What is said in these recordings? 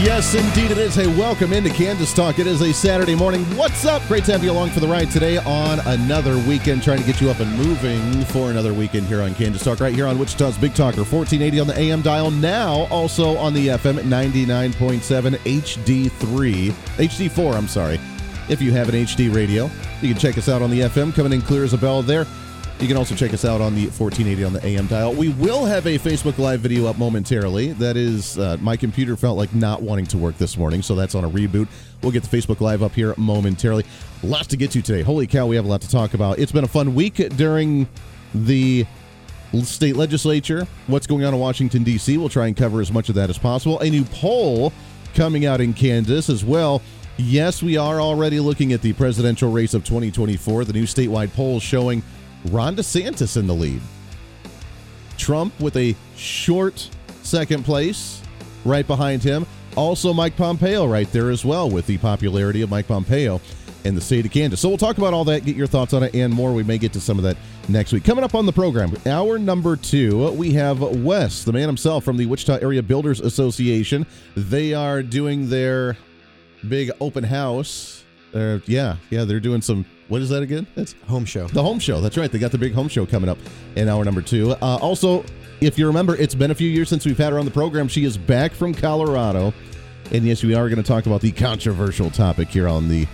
Yes, indeed it is. Hey, welcome into Kansas Talk. It is a Saturday morning. What's up? Great to have you along for the ride today on another weekend, trying to get you up and moving for another weekend here on Kansas Talk, right here on Wichita's Big Talker, 1480 on the AM dial, now also on the FM 99.7 HD3, HD4, I'm sorry. If you have an HD radio, you can check us out on the FM, coming in clear as a bell there. You can also check us out on the 1480 on the AM dial. We will have a Facebook Live video up momentarily. That is, uh, my computer felt like not wanting to work this morning, so that's on a reboot. We'll get the Facebook Live up here momentarily. Lots to get to today. Holy cow, we have a lot to talk about. It's been a fun week during the state legislature. What's going on in Washington, D.C.? We'll try and cover as much of that as possible. A new poll coming out in Kansas as well. Yes, we are already looking at the presidential race of 2024. The new statewide poll showing Ron DeSantis in the lead. Trump with a short second place right behind him. Also, Mike Pompeo right there as well with the popularity of Mike Pompeo in the state of Kansas. So we'll talk about all that, get your thoughts on it, and more. We may get to some of that next week. Coming up on the program, hour number two, we have Wes, the man himself from the Wichita Area Builders Association. They are doing their big open house. Uh, yeah, yeah, they're doing some what is that again? That's home show. The home show. That's right. They got the big home show coming up in hour number two. Uh, also, if you remember, it's been a few years since we've had her on the program. She is back from Colorado. And yes, we are going to talk about the controversial topic here on the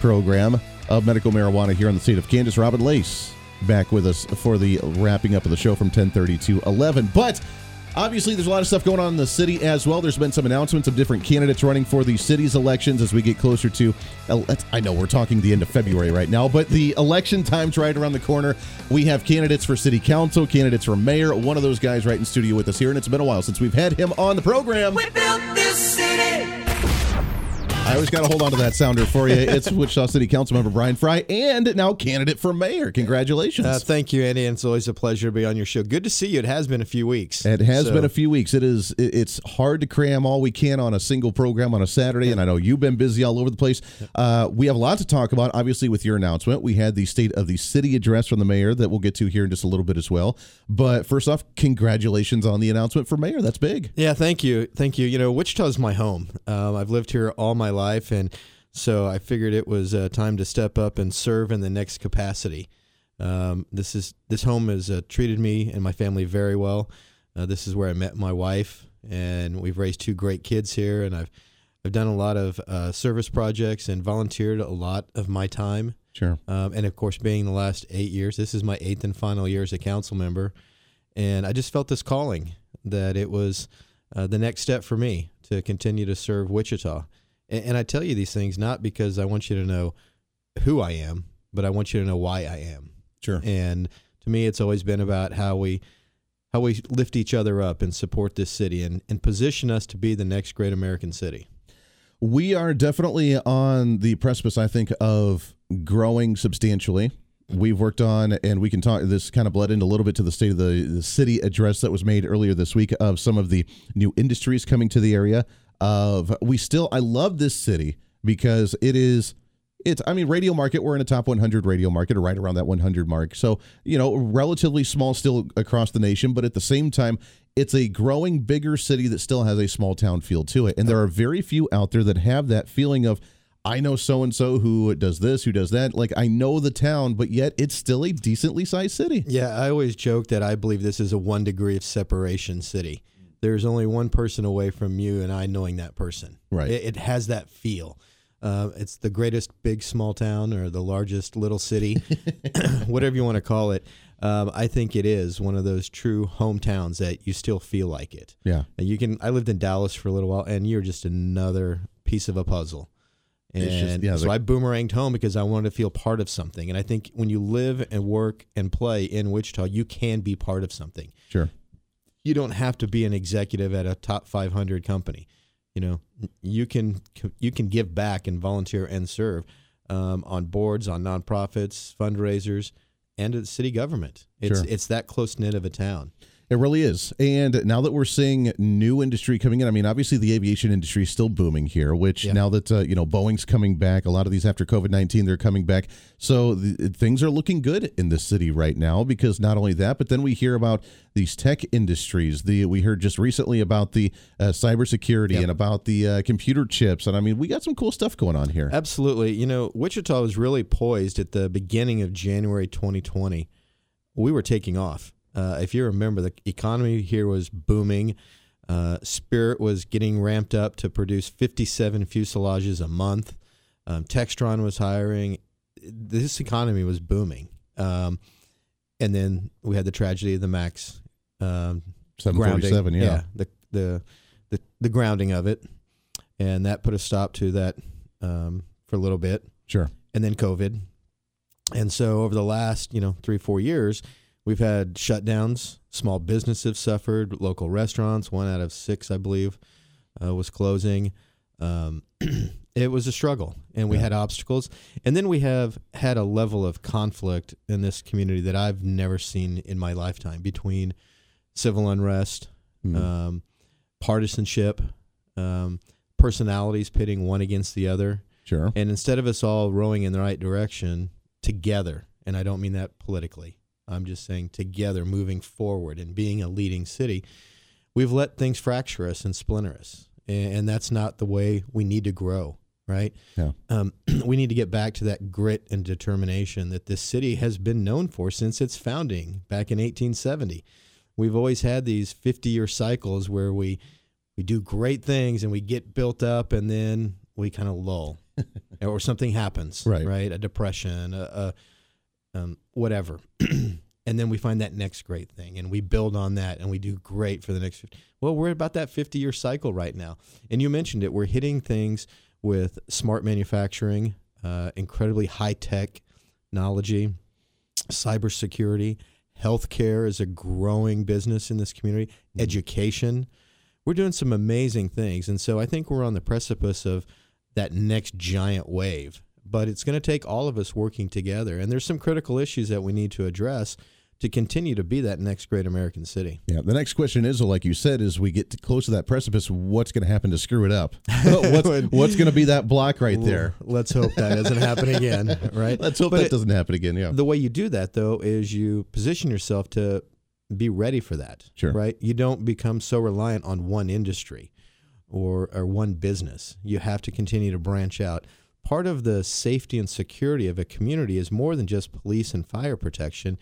program of medical marijuana here in the state of Kansas. Robin Lace back with us for the wrapping up of the show from 1030 to 11. But Obviously, there's a lot of stuff going on in the city as well. There's been some announcements of different candidates running for the city's elections as we get closer to. I know we're talking the end of February right now, but the election time's right around the corner. We have candidates for city council, candidates for mayor. One of those guys right in studio with us here, and it's been a while since we've had him on the program. We built this city. I always got to hold on to that sounder for you. It's Wichita City Council member Bryan Frye, and now candidate for mayor. Congratulations! Uh, thank you, Andy. And it's always a pleasure to be on your show. Good to see you. It has been a few weeks. It has so. been a few weeks. It is. It's hard to cram all we can on a single program on a Saturday, and I know you've been busy all over the place. Uh, we have a lot to talk about. Obviously, with your announcement, we had the state of the city address from the mayor that we'll get to here in just a little bit as well. But first off, congratulations on the announcement for mayor. That's big. Yeah, thank you, thank you. You know, Wichita is my home. Um, I've lived here all my life, and so I figured it was uh, time to step up and serve in the next capacity. Um, this is this home has uh, treated me and my family very well. Uh, this is where I met my wife, and we've raised two great kids here. And I've I've done a lot of uh, service projects and volunteered a lot of my time. Sure. Um, and of course, being the last eight years, this is my eighth and final year as a council member, and I just felt this calling that it was uh, the next step for me to continue to serve Wichita. And, and I tell you these things not because I want you to know who I am, but I want you to know why I am. Sure. And to me, it's always been about how we how we lift each other up and support this city and, and position us to be the next great American city. We are definitely on the precipice, I think, of growing substantially. We've worked on, and we can talk. This kind of bled into a little bit to the state of the, the city address that was made earlier this week of some of the new industries coming to the area of we still I love this city because it is it's I mean radio market we're in a top 100 radio market or right around that 100 mark. So, you know, relatively small still across the nation, but at the same time it's a growing bigger city that still has a small town feel to it. And there are very few out there that have that feeling of I know so and so who does this, who does that. Like I know the town, but yet it's still a decently sized city. Yeah, I always joke that I believe this is a 1 degree of separation city there's only one person away from you and I knowing that person. Right. It, it has that feel. Uh, it's the greatest big small town or the largest little city, whatever you want to call it. Um, I think it is one of those true hometowns that you still feel like it. Yeah. And you can. I lived in Dallas for a little while, and you're just another piece of a puzzle. And just, yeah, so I boomeranged home because I wanted to feel part of something. And I think when you live and work and play in Wichita, you can be part of something. Sure you don't have to be an executive at a top 500 company. You know, you can you can give back and volunteer and serve. um, on boards, on nonprofits, fundraisers, and at the city government. It's Sure. it's that close knit of a town. It really is. And now that we're seeing new industry coming in, I mean, obviously the aviation industry is still booming here, which Yeah. now that, uh, you know, Boeing's coming back, a lot of these after COVID 19, they're coming back. So the, things are looking good in the city right now because not only that, but then we hear about these tech industries. The We heard just recently about the uh, cybersecurity Yep. and about the uh, computer chips. And I mean, we got some cool stuff going on here. Absolutely. You know, Wichita was really poised at the beginning of January 2020. We were taking off. Uh, if you remember, the economy here was booming. Uh, Spirit was getting ramped up to produce 57 fuselages a month. Um, Textron was hiring. This economy was booming. Um, and then we had the tragedy of the Max um, 747, grounding. yeah. the, the the the grounding of it, and that put a stop to that um, for a little bit, Sure. and then COVID, and so over the last you know three four years, we've had shutdowns. Small businesses have suffered. Local restaurants, one out of six, I believe, uh, was closing. Um, it was a struggle, and we Yeah. had obstacles, and then we have had a level of conflict in this community that I've never seen in my lifetime between civil unrest, Mhm. um, partisanship, um, personalities pitting one against the other. sure. And instead of us all rowing in the right direction together, and I don't mean that politically, I'm just saying together, moving forward and being a leading city, we've let things fracture us and splinter us. And, and that's not the way we need to grow, right? Yeah. Um, we need to get back to that grit and determination that this city has been known for since its founding back in 1870. We've always had these 50 year cycles where we, we do great things and we get built up and then we kind of lull or something happens, Right. Right, a depression, a, a um, whatever, and then we find that next great thing, and we build on that, and we do great for the next. 50. Well, we're about that fifty-year cycle right now, and you mentioned it. We're hitting things with smart manufacturing, uh, incredibly high-tech technology, cybersecurity, healthcare is a growing business in this community, education. We're doing some amazing things, and so I think we're on the precipice of that next giant wave. But it's going to take all of us working together. And there's some critical issues that we need to address to continue to be that next great American city. Yeah. The next question is, like you said, as we get to close to that precipice, what's going to happen to screw it up? what's what's going to be that block right there? Let's hope that doesn't happen again, right? Let's hope But that it- doesn't happen again. Yeah. The way you do that, though, is you position yourself to be ready for that. Sure. Right? You don't become so reliant on one industry or, or one business. You have to continue to branch out. Part of the safety and security of a community is more than just police and fire protection.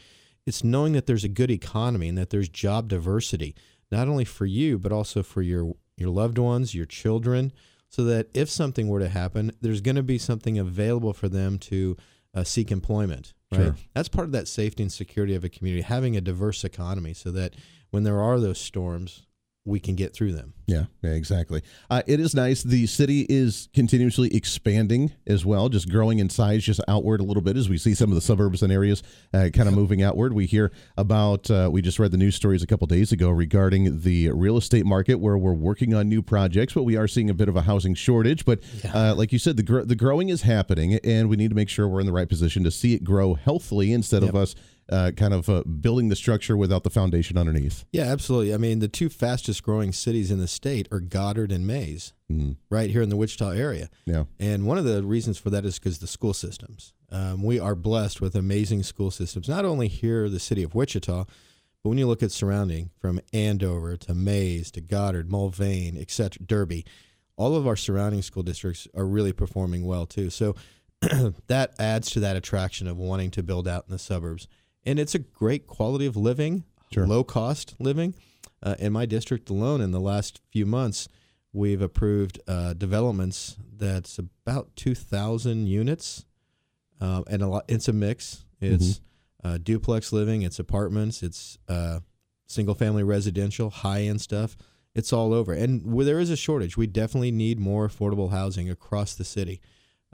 It's knowing that there's a good economy and that there's job diversity, not only for you, but also for your, your loved ones, your children, so that if something were to happen, there's going to be something available for them to uh, seek employment. Right. Sure. That's part of that safety and security of a community, having a diverse economy, so that when there are those storms, we can get through them. Yeah, yeah, exactly. Uh, it is nice. The city is continuously expanding as well, just growing in size, just outward a little bit as we see some of the suburbs and areas uh, kind of moving outward. We hear about, uh, we just read the news stories a couple days ago regarding the real estate market where we're working on new projects, but we are seeing a bit of a housing shortage. But uh, like you said, the, gr- the growing is happening, and we need to make sure we're in the right position to see it grow healthily instead of us uh, kind of uh, building the structure without the foundation underneath. Yeah, absolutely. I mean, the two fastest growing cities in the state are Goddard and Maize, Mhm. right here in the Wichita area. Yeah. And one of the reasons for that is because the school systems. Um, we are blessed with amazing school systems, not only here the city of Wichita, but when you look at surrounding from Andover to Maize to Goddard, Mulvane, etc., Derby, all of our surrounding school districts are really performing well too. So that adds to that attraction of wanting to build out in the suburbs. And it's a great quality of living, Sure. low cost living. Uh, in my district alone, in the last few months, we've approved uh, developments that's about 2,000 units. Um, and a lot, it's a mix. It's uh, duplex living, it's apartments, it's uh, single family residential, high end stuff. It's all over. And where there is a shortage, we definitely need more affordable housing across the city.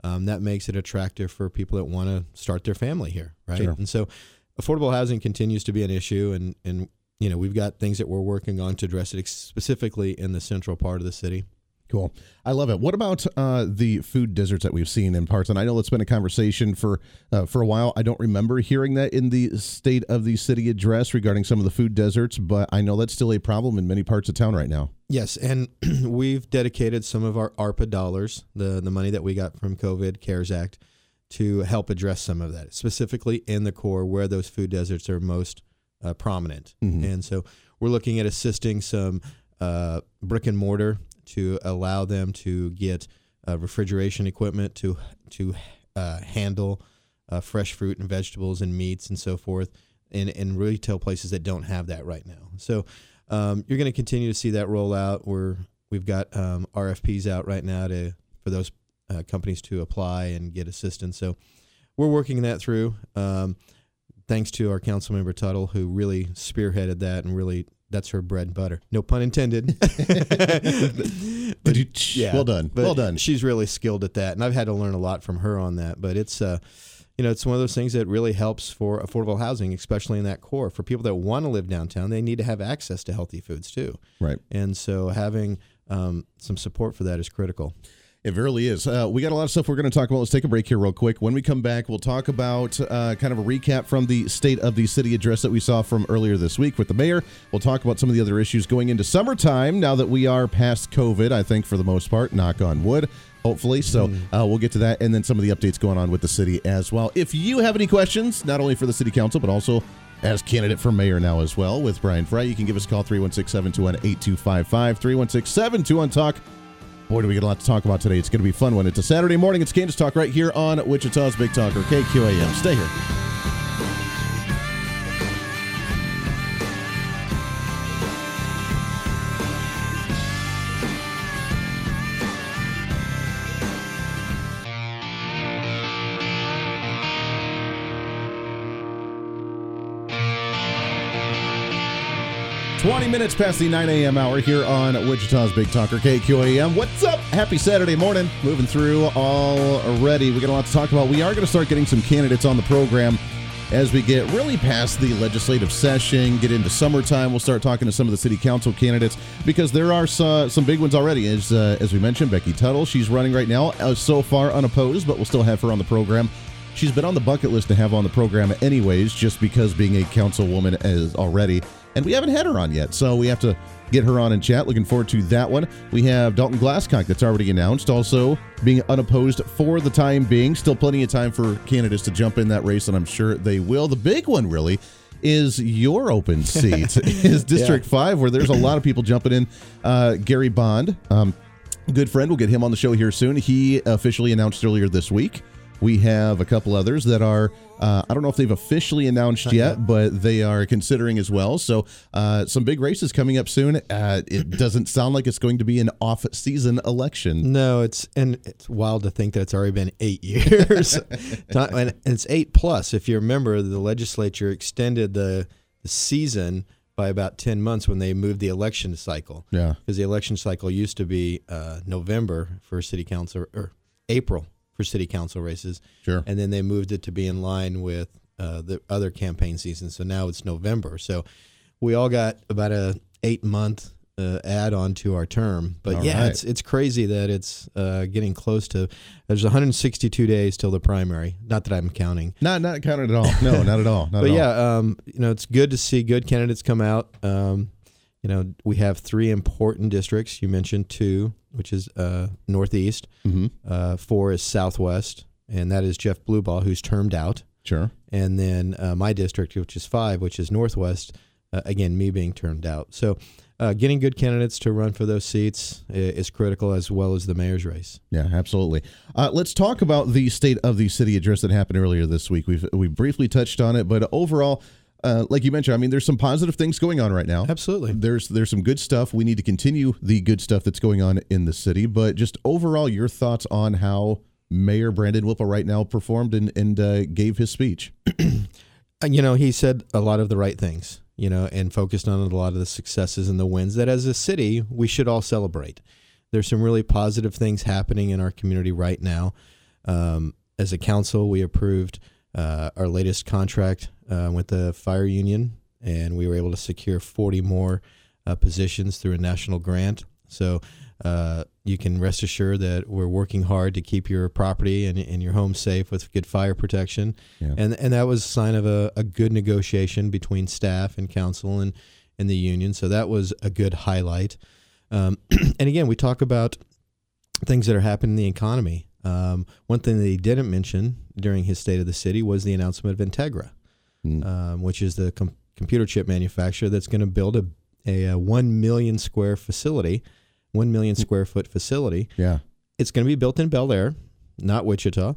Um, that makes it attractive for people that want to start their family here, right? Sure. And so affordable housing continues to be an issue. And, and, you know, we've got things that we're working on to address it specifically in the central part of the city. Cool. I love it. What about uh, the food deserts that we've seen in parts? And I know it's been a conversation for uh, for a while. I don't remember hearing that in the state of the city address regarding some of the food deserts, but I know that's still a problem in many parts of town right now. Yes, and we've dedicated some of our ARPA dollars, the the money that we got from COVID CARES Act, to help address some of that, specifically in the core where those food deserts are most uh, prominent. And so we're looking at assisting some uh, brick and mortar to allow them to get uh, refrigeration equipment to to uh, handle uh, fresh fruit and vegetables and meats and so forth in, in retail places that don't have that right now. So um, you're going to continue to see that roll out. We're we've got um, RFPs out right now to for those uh, companies to apply and get assistance. So we're working that through. Um, thanks to our council member Tuttle, who really spearheaded that and really that's her bread and butter. No pun intended. but, yeah, Well done. well done. She's really skilled at that, and I've had to learn a lot from her on that. But it's uh, you know, it's one of those things that really helps for affordable housing, especially in that core. For people that want to live downtown, they need to have access to healthy foods too. Right. And so having um, some support for that is critical. It really is. Uh, we got a lot of stuff we're going to talk about. Let's take a break here, real quick. When we come back, we'll talk about uh, kind of a recap from the state of the city address that we saw from earlier this week with the mayor. We'll talk about some of the other issues going into summertime now that we are past COVID, I think, for the most part. Knock on wood. Hopefully. So uh, we'll get to that and then some of the updates going on with the city as well. If you have any questions, not only for the city council, but also as candidate for mayor now as well with Bryan Frye, you can give us a call 316 721 8255 316 721 Talk. Boy, do we get a lot to talk about today. It's going to be fun one. It's a Saturday morning. It's Kansas Talk right here on Wichita's Big Talker, KQAM. Stay here. Twenty minutes past the 9 a.m. hour here on Wichita's Big Talker KQAM. What's up? Happy Saturday morning. Moving through already. We got a lot to talk about. We are going to start getting some candidates on the program as we get really past the legislative session, get into summertime. We'll start talking to some of the city council candidates because there are some, some big ones already. As uh, as we mentioned, Becky Tuttle, she's running right now, uh, so far unopposed, but we'll still have her on the program. She's been on the bucket list to have on the program, anyways, just because being a councilwoman is already, and we haven't had her on yet, so we have to get her on in chat. Looking forward to that one. We have Dalton Glasscock that's already announced, also being unopposed for the time being. Still plenty of time for candidates to jump in that race, and I'm sure they will. The big one, really, is your open seat, is District Five, where there's a lot of people jumping in. Uh, Gary Bond, um, good friend, we'll get him on the show here soon. He officially announced earlier this week. We have a couple others that are, uh, I don't know if they've officially announced yet, but they are considering as well. So, uh, some big races coming up soon. Uh, it doesn't sound like it's going to be an off season election. No, it's and it's wild to think that it's already been eight years, and it's eight plus. If you remember, the legislature extended the, the season by about ten months when they moved the election cycle. Yeah. because the election cycle used to be uh, November for city council or April for city council races. Sure. and then they moved it to be in line with uh, the other campaign season. So now it's November. So we all got about a eight month uh, add on to our term. But All yeah, right. it's it's crazy that it's uh, getting close to. There's 162 days till the primary. Not that I'm counting. Not not counted at all. No, not at all. Not But at all. yeah, um, you know, it's good to see good candidates come out. Um, you know, we have three important districts. You mentioned two, which is uh, Northeast. Mhm. Uh, four is Southwest, and that is Jeff Blubaugh, who's termed out. Sure. And then uh, my district, which is five, which is Northwest. Uh, again, me being termed out. So, uh, getting good candidates to run for those seats is critical, as well as the mayor's race. Yeah, absolutely. Uh, let's talk about the state of the city address that happened earlier this week. We've we briefly touched on it, but overall, uh, like you mentioned, I mean, there's some positive things going on right now. Absolutely. There's there's some good stuff. We need to continue the good stuff that's going on in the city. But just overall, your thoughts on how Mayor Brandon Whipple right now performed and and uh, gave his speech. You know, he said a lot of the right things, you know, and focused on a lot of the successes and the wins that as a city we should all celebrate. There's some really positive things happening in our community right now. Um, as a council, we approved uh, our latest contract uh, with the fire union, and we were able to secure 40 more uh, positions through a national grant. So uh, you can rest assured that we're working hard to keep your property and, and your home safe with good fire protection. Yeah. And and that was a sign of a, a good negotiation between staff and council and, and the union. So that was a good highlight. Um, and again, we talk about things that are happening in the economy. Um, one thing that he didn't mention during his State of the City was the announcement of Integra, Mm. um, which is the com- computer chip manufacturer that's going to build a, a, a 1 million square facility, 1 million square foot facility. Yeah. It's going to be built in Bel Aire, not Wichita,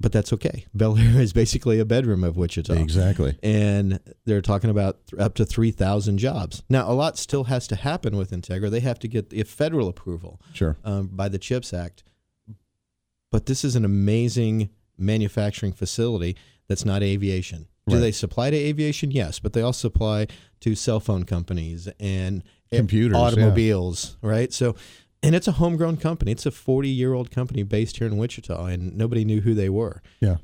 but that's okay. Bel Aire is basically a bedroom of Wichita Exactly. and they're talking about th- up to 3,000 jobs. Now, a lot still has to happen with Integra. They have to get the federal approval Sure. um, by the CHIPS Act. But this is an amazing manufacturing facility that's not aviation. Do Right. they supply to aviation? Yes, but they also supply to cell phone companies and Computers, yeah. automobiles, right? So, and it's a homegrown company. It's a 40 year old company based here in Wichita, and nobody knew who they were. Yeah.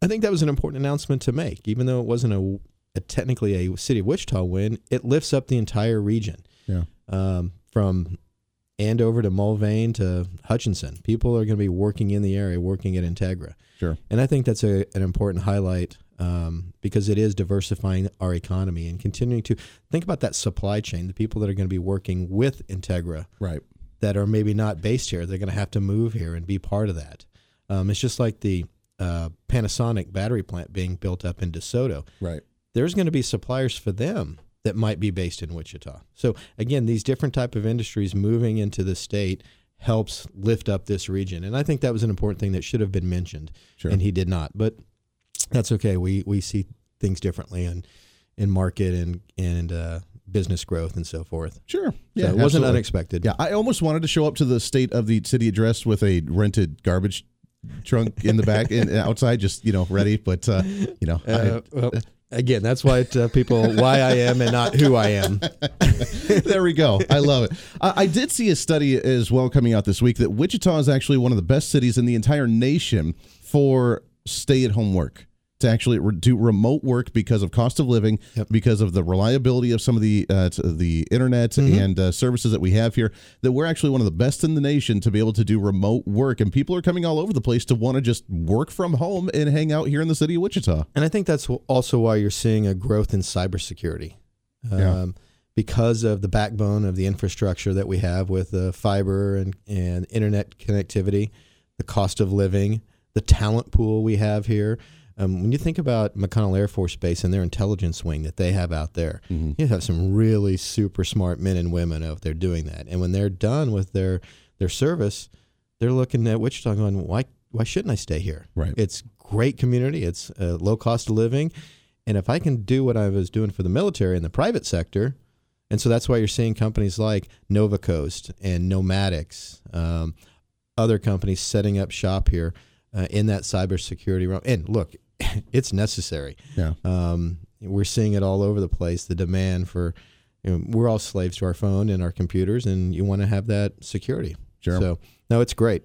I think that was an important announcement to make, even though it wasn't a, a technically a city of Wichita win. It lifts up the entire region Yeah. um, from Andover to Mulvane to Hutchinson. People are going to be working in the area, working at Integra, Sure. and I think that's a, an important highlight um, because it is diversifying our economy and continuing to think about that supply chain. The people that are going to be working with Integra Right. that are maybe not based here, they're going to have to move here and be part of that. Um, it's just like the uh, Panasonic battery plant being built up in DeSoto Right. there's going to be suppliers for them that might be based in Wichita. So again, these different type of industries moving into the state helps lift up this region, and I think that was an important thing that should have been mentioned, Sure. and he did not. But that's okay. We we see things differently in in market and and uh, business growth and so forth. Sure. So Yeah. it wasn't absolutely. unexpected. Yeah, I almost wanted to show up to the state of the city address with a rented garbage trunk in the back and outside, just you know, ready. But uh, you know, Uh, well, again, that's why uh, people why I am and not who I am. There we go. I love it. I, I did see a study as well coming out this week that Wichita is actually one of the best cities in the entire nation for stay-at-home work. To actually re- do remote work because of cost of living, Yep. because of the reliability of some of the uh, the internet and uh, services that we have here, that we're actually one of the best in the nation to be able to do remote work, and people are coming all over the place to want to just work from home and hang out here in the city of Wichita. And I think that's also why you're seeing a growth in cybersecurity. Um, Yeah. Because of the backbone of the infrastructure that we have with the fiber and, and internet connectivity, the cost of living, the talent pool we have here. Um, when you think about McConnell Air Force Base and their intelligence wing that they have out there, you have some really super smart men and women out there doing that. And when they're done with their their service, they're looking at Wichita going, why why shouldn't I stay here? Right. It's great community. It's uh, low cost of living, and if I can do what I was doing for the military in the private sector, and so that's why you're seeing companies like Novacoast and Nomadics, um, other companies setting up shop here uh, in that cybersecurity realm. And look, it's necessary. Yeah. Um, we're seeing it all over the place. The demand for, you know, we're all slaves to our phone and our computers, and you want to have that security. Sure. So no, it's great.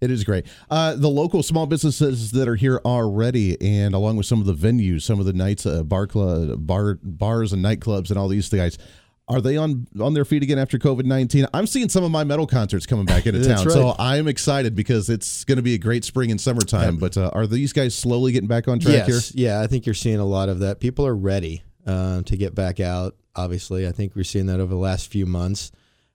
It is great. Uh, the local small businesses that are here already, and along with some of the venues, some of the nights, uh, bar club, bar bars and nightclubs, and all these guys, are they on on their feet again after COVID nineteen? I'm seeing some of my metal concerts coming back into town, so. I'm excited because it's going to be a great spring and summertime. But uh, are these guys slowly getting back on track yes, yeah, I think you're seeing a lot of that. People are ready uh, to get back out. Obviously, I think we're seeing that over the last few months.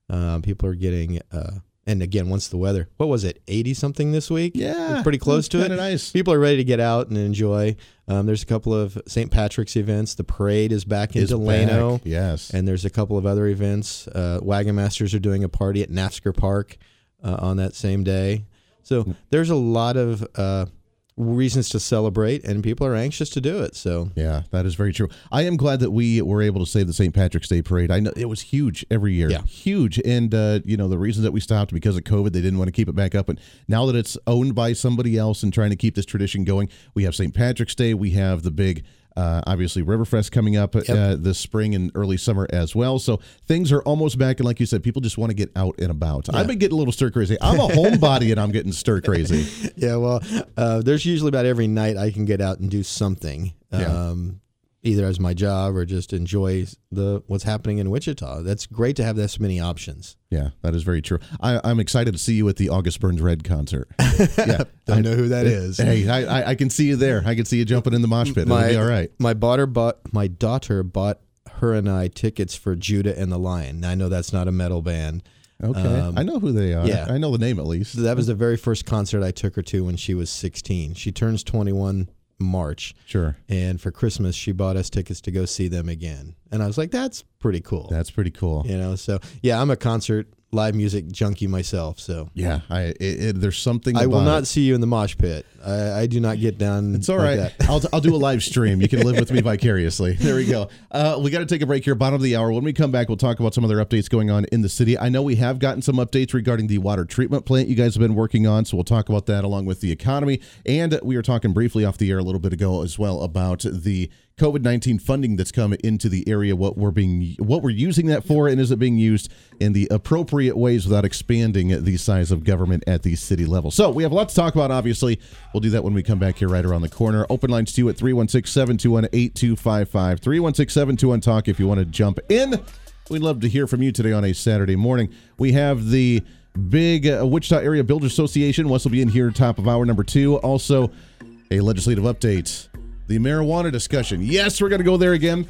Um, people are getting, uh, and again, once the weather, what was it, eighty something this week? Yeah, We're pretty close to it. nice. People are ready to get out and enjoy. Um, there's a couple of St. Patrick's events. The parade is back in Is Delano. back. Yes. And there's a couple of other events. Uh, Wagon Masters are doing a party at Naftzger Park uh, on that same day. So there's a lot of uh, reasons to celebrate, and people are anxious to do it. So Yeah, that is very true. I am glad that we were able to save the St. Patrick's Day parade. I know it was huge every year, Yeah. huge. And uh, you know the reasons that we stopped because of COVID, they didn't want to keep it back up. And now that it's owned by somebody else and trying to keep this tradition going, we have St. Patrick's Day. We have the big. Uh, obviously, Riverfest coming up uh, this spring and early summer as well. So things are almost back, and like you said, people just want to get out and about. I've been getting a little stir crazy. I'm a homebody, and I'm getting stir crazy. yeah, well, uh, there's usually about every night I can get out and do something. Yeah. Um, either as my job or just enjoy the what's happening in Wichita. That's great to have this many options. Yeah, that is very true. I, I'm excited to see you at the August Burns Red concert. Yeah, Don't know who that is. Hey, I, I, I can see you there. I can see you jumping in the mosh pit. It'll be all right. My daughter bought my daughter bought her and I tickets for Judah and the Lion. I know that's not a metal band. Okay, Um, I know who they are. yeah. I know the name at least. That was the very first concert I took her to when she was 16. She turns 21 March. Sure, And for Christmas, she bought us tickets to go see them again. And I was like, that's pretty cool. that's pretty cool. you know, so yeah, I'm a concert live music junkie myself. So Yeah, I it, it, there's something. I will not it. see you in the mosh pit. I, I do not get down. It's all like right. that. I'll, I'll do a live stream. You can live with me vicariously. There we go. Uh, we got to take a break here, bottom of the hour. When we come back, we'll talk about some other updates going on in the city. I know we have gotten some updates regarding the water treatment plant you guys have been working on, so we'll talk about that along with the economy. And we were talking briefly off the air a little bit ago as well about the COVID nineteen funding that's come into the area. What we're being, what we're using that for, and is it being used in the appropriate ways without expanding the size of government at the city level? So we have a lot to talk about. Obviously, we'll do that when we come back here right around the corner. Open lines to you at 316-721-8255. 316-721 talk if you want to jump in. We'd love to hear from you today on a Saturday morning. We have the big Wichita Area Builders Association. Wes will be in here top of hour number two. Also, a legislative update. The marijuana discussion. Yes, we're going to go there again.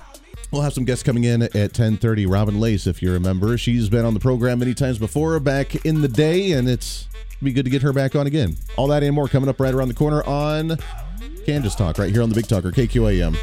We'll have some guests coming in at 10:30. Robin Lace, if you remember, she's been on the program many times before back in the day, and it's be good to get her back on again. All that and more coming up right around the corner on Kansas Talk, right here on the Big Talker KQAM.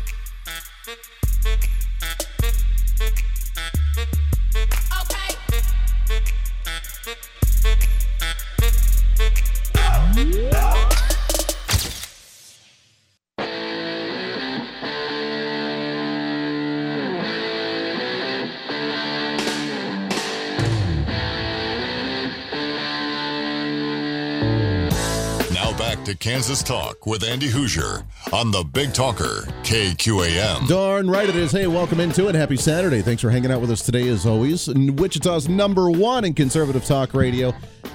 Kansas Talk with Andy Hoosier on the Big Talker KQAM. Darn right it is. Hey, welcome into it. Happy Saturday. Thanks for hanging out with us today, as always. Wichita's number one in conservative talk radio.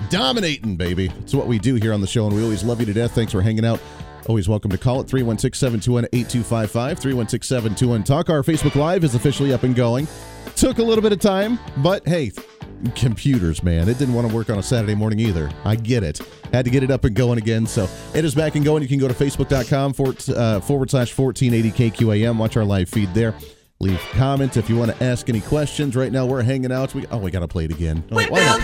Dominating, baby. It's what we do here on the show, and we always love you to death. Thanks for hanging out. Always welcome to call it 316 721 8255. 316 721 Talk. Our Facebook Live is officially up and going. Took a little bit of time, but hey, computers, man. It didn't want to work on a Saturday morning either. I get it. Had to get it up and going again. So it is back and going. You can go to facebook.com forward, uh, forward slash 1480 KQAM. Watch our live feed there. Leave comments if you want to ask any questions. Right now, we're hanging out. We, oh, we got to play it again. Oh, why not?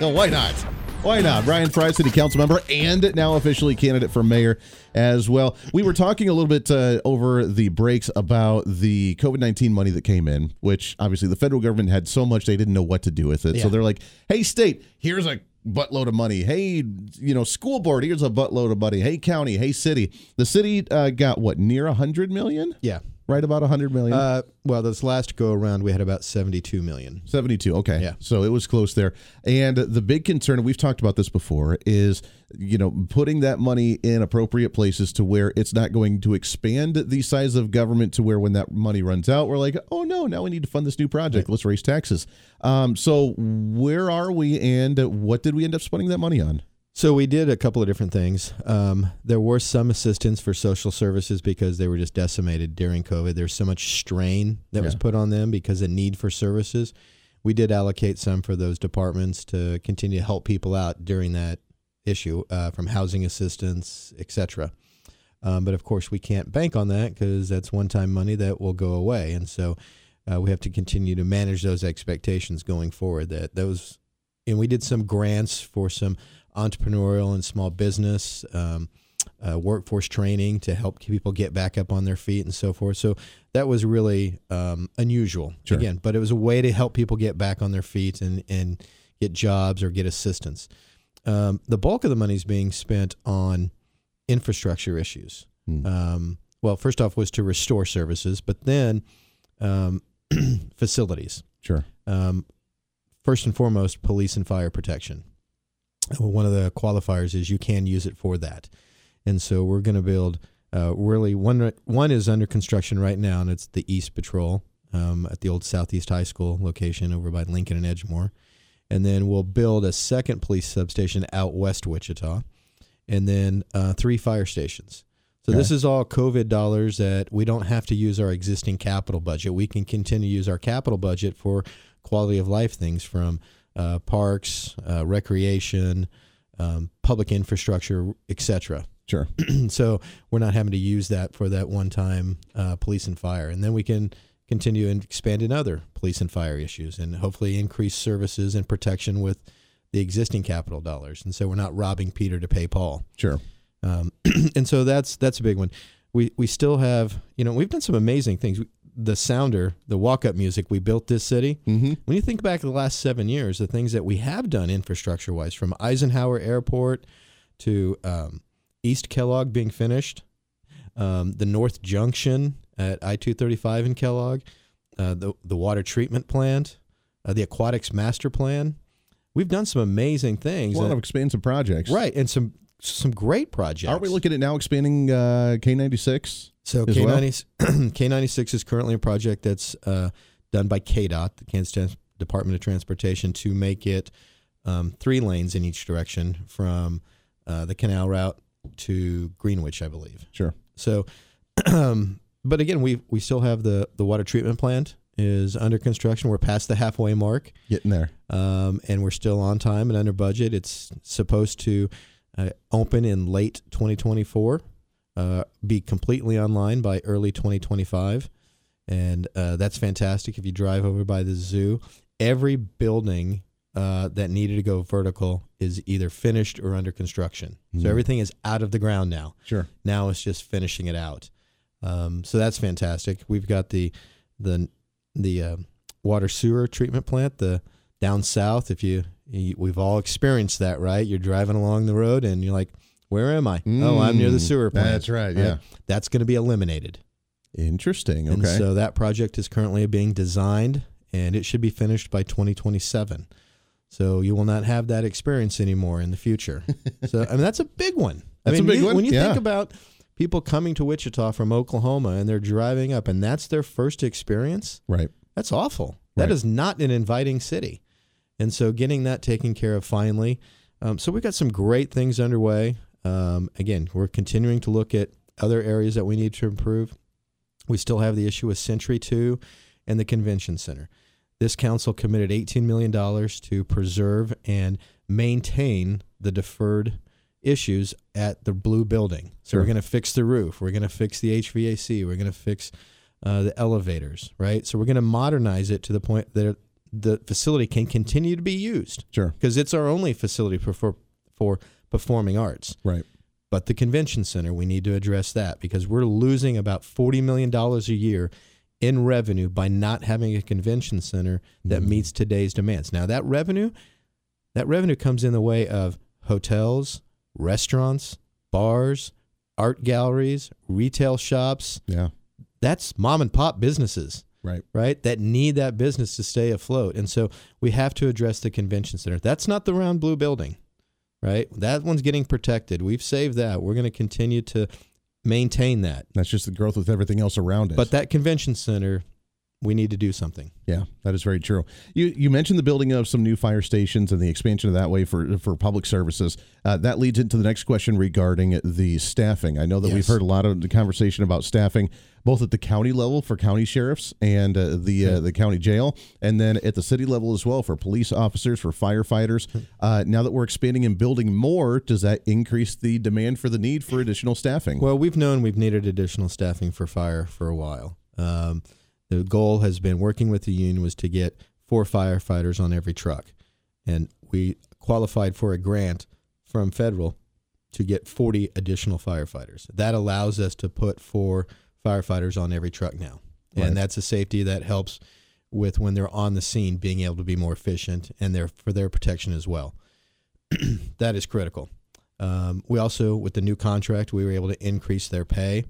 Why not? Why not? Bryan Frye, City Council member, and now officially candidate for mayor as well. We were talking a little bit uh, over the breaks about the COVID 19 money that came in, which obviously the federal government had so much they didn't know what to do with it. So they're like, hey, state, here's a buttload of money. Hey, you know, school board, here's a buttload of money. Hey, county, hey, city. The city uh, got what, near a 100 million? Yeah. Right about a 100 million? Uh, well, this last go around, we had about 72 million. 72. Okay. Yeah. So it was close there. And the big concern, we've talked about this before, is, you know, putting that money in appropriate places to where it's not going to expand the size of government to where when that money runs out, we're like, oh no, now we need to fund this new project. Let's raise taxes. Um, so where are we and what did we end up spending that money on? So we did a couple of different things. Um, there were some assistance for social services because they were just decimated during COVID. There's so much strain that was put on them because of need for services. We did allocate some for those departments to continue to help people out during that issue, uh, from housing assistance, etc. Um, but of course, we can't bank on that because that's one-time money that will go away, and so uh, we have to continue to manage those expectations going forward. That those, and we did some grants for some entrepreneurial and small business, um, uh, workforce training to help people get back up on their feet and so forth. So that was really um, unusual Sure. again, but it was a way to help people get back on their feet and and get jobs or get assistance. Um, the bulk of the money is being spent on infrastructure issues. Hmm. Um, well, first off was to restore services, but then um, facilities. Sure. Um, first and foremost, police and fire protection. Well, One of the qualifiers is you can use it for that, and so we're going to build. Uh, really, one one is under construction right now, and it's the East Patrol um, at the old Southeast High School location over by Lincoln and Edgemoor, and then we'll build a second police substation out west Wichita, and then uh, three fire stations. So this is all COVID dollars that we don't have to use our existing capital budget. We can continue to use our capital budget for quality of life things from uh, parks, uh, recreation, um, public infrastructure, etc. Sure. so we're not having to use that for that one time uh, police and fire, and then we can continue and expand in other police and fire issues, and hopefully increase services and protection with the existing capital dollars. And so we're not robbing Peter to pay Paul. Sure. Um, and so that's that's a big one. We we still have you know we've done some amazing things. The sounder, the walk up music, we built this city. Mm-hmm. When you think back to the last seven years, the things that we have done infrastructure wise, from Eisenhower Airport to um, East Kellogg being finished, um, the North Junction at I two thirty five in Kellogg, uh, the the water treatment plant, uh, the aquatics master plan. We've done some amazing things, A lot that- of expansive projects. right? And some some great projects. Aren't we looking at now expanding uh, K96? So as K well? ninety K ninety six is currently a project that's uh, done by KDOT, the Kansas Trans- Department of Transportation, to make it um, three lanes in each direction from uh, the canal route to Greenwich, I believe. Sure. So, but again, we we still have the the water treatment plant is under construction. We're past the halfway mark Getting there. um, and we're still on time and under budget. It's supposed to uh, open in late 2024, uh, be completely online by early 2025, and uh, that's fantastic. If you drive over by the zoo, every building uh, that needed to go vertical is either finished or under construction. Mhm. So everything is out of the ground now. Sure. Now it's just finishing it out. Um, so that's fantastic. We've got the the the uh, water sewer treatment plant, the down south. If you we've all experienced that, right? You're driving along the road and you're like, "Where am I? oh, I'm near the Mm, sewer plant." That's right. Yeah. That's going to be eliminated. Interesting. And Okay. so that project is currently being designed and it should be finished by 2027. So you will not have that experience anymore in the future. so I mean that's a big one. I That's a big you- one, When you yeah. think about people coming to Wichita from Oklahoma and they're driving up and that's their first experience, right. that's awful. That Right. is not an inviting city. And so getting that taken care of finally. Um, so we've got some great things underway. Um, again, we're continuing to look at other areas that we need to improve. We still have the issue with Century 2 and the Convention Center. This council committed $18 million to preserve and maintain the deferred issues at the blue building. So Sure. we're going to fix the roof. We're going to fix the HVAC. We're going to fix uh, the elevators, right? So we're going to modernize it to the point that the facility can continue to be used Sure. because it's our only facility for, for, for performing arts. Right. But the convention center, we need to address that because we're losing about $40 million a year in revenue by not having a convention center that Mhm. meets today's demands. Now that revenue, that revenue comes in the way of hotels, restaurants, bars, art galleries, retail shops. Yeah. That's mom and pop businesses Right. right? That need that business to stay afloat. And so we have to address the convention center. That's not the round blue building, right? That one's getting protected. We've saved that. We're going to continue to maintain that. That's just the growth with everything else around it. But that convention center, we need to do something. Yeah, that is very true. You you mentioned the building of some new fire stations and the expansion of that way for for public services. Uh, that leads into the next question regarding the staffing. I know that we've heard a lot of the conversation about staffing, both at the county level for county sheriffs and uh, the uh, the county jail, and then at the city level as well for police officers, for firefighters. Uh, now that we're expanding and building more, does that increase the demand for the need for additional staffing? Well, we've known we've needed additional staffing for fire for a while. Um, the goal has been working with the union was to get four firefighters on every truck, and we qualified for a grant from federal to get 40 additional firefighters. That allows us to put four firefighters on every truck now, Right. and that's a safety that helps with when they're on the scene being able to be more efficient and their for their protection as well. that is critical. Um, we also, with the new contract, we were able to increase their pay.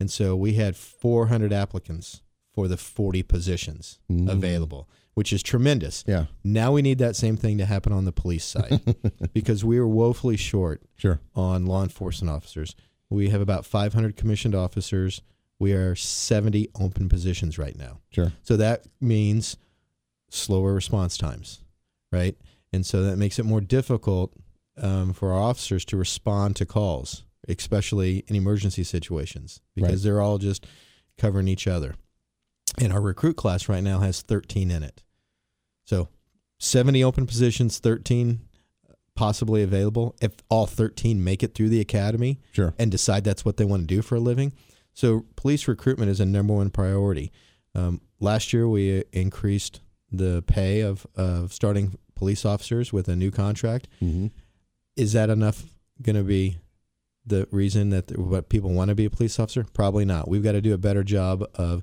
And so we had 400 applicants for the 40 positions Mm. available, which is tremendous. yeah, Now we need that same thing to happen on the police side because we are woefully short sure. on law enforcement officers. We have about 500 commissioned officers. We are 70 open positions right now. Sure. So that means slower response times, right? And so that makes it more difficult um, for our officers to respond to calls. especially in emergency situations, because Right. they're all just covering each other. And our recruit class right now has 13 in it. So 70 open positions, 13 possibly available. If all 13 make it through the academy Sure. and decide that's what they want to do for a living. So police recruitment is a number one priority. Um, last year, we uh, increased the pay of, of starting police officers with a new contract. hmm Is that enough going to be the reason that the, what people want to be a police officer? Probably not. We've got to do a better job of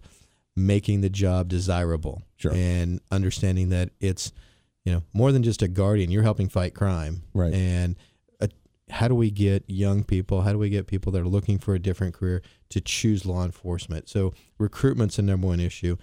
making the job desirable Sure. and understanding that it's you know more than just a guardian. You're helping fight crime, Right. And uh how do we get young people? How do we get people that are looking for a different career to choose law enforcement? So recruitment's a number one issue.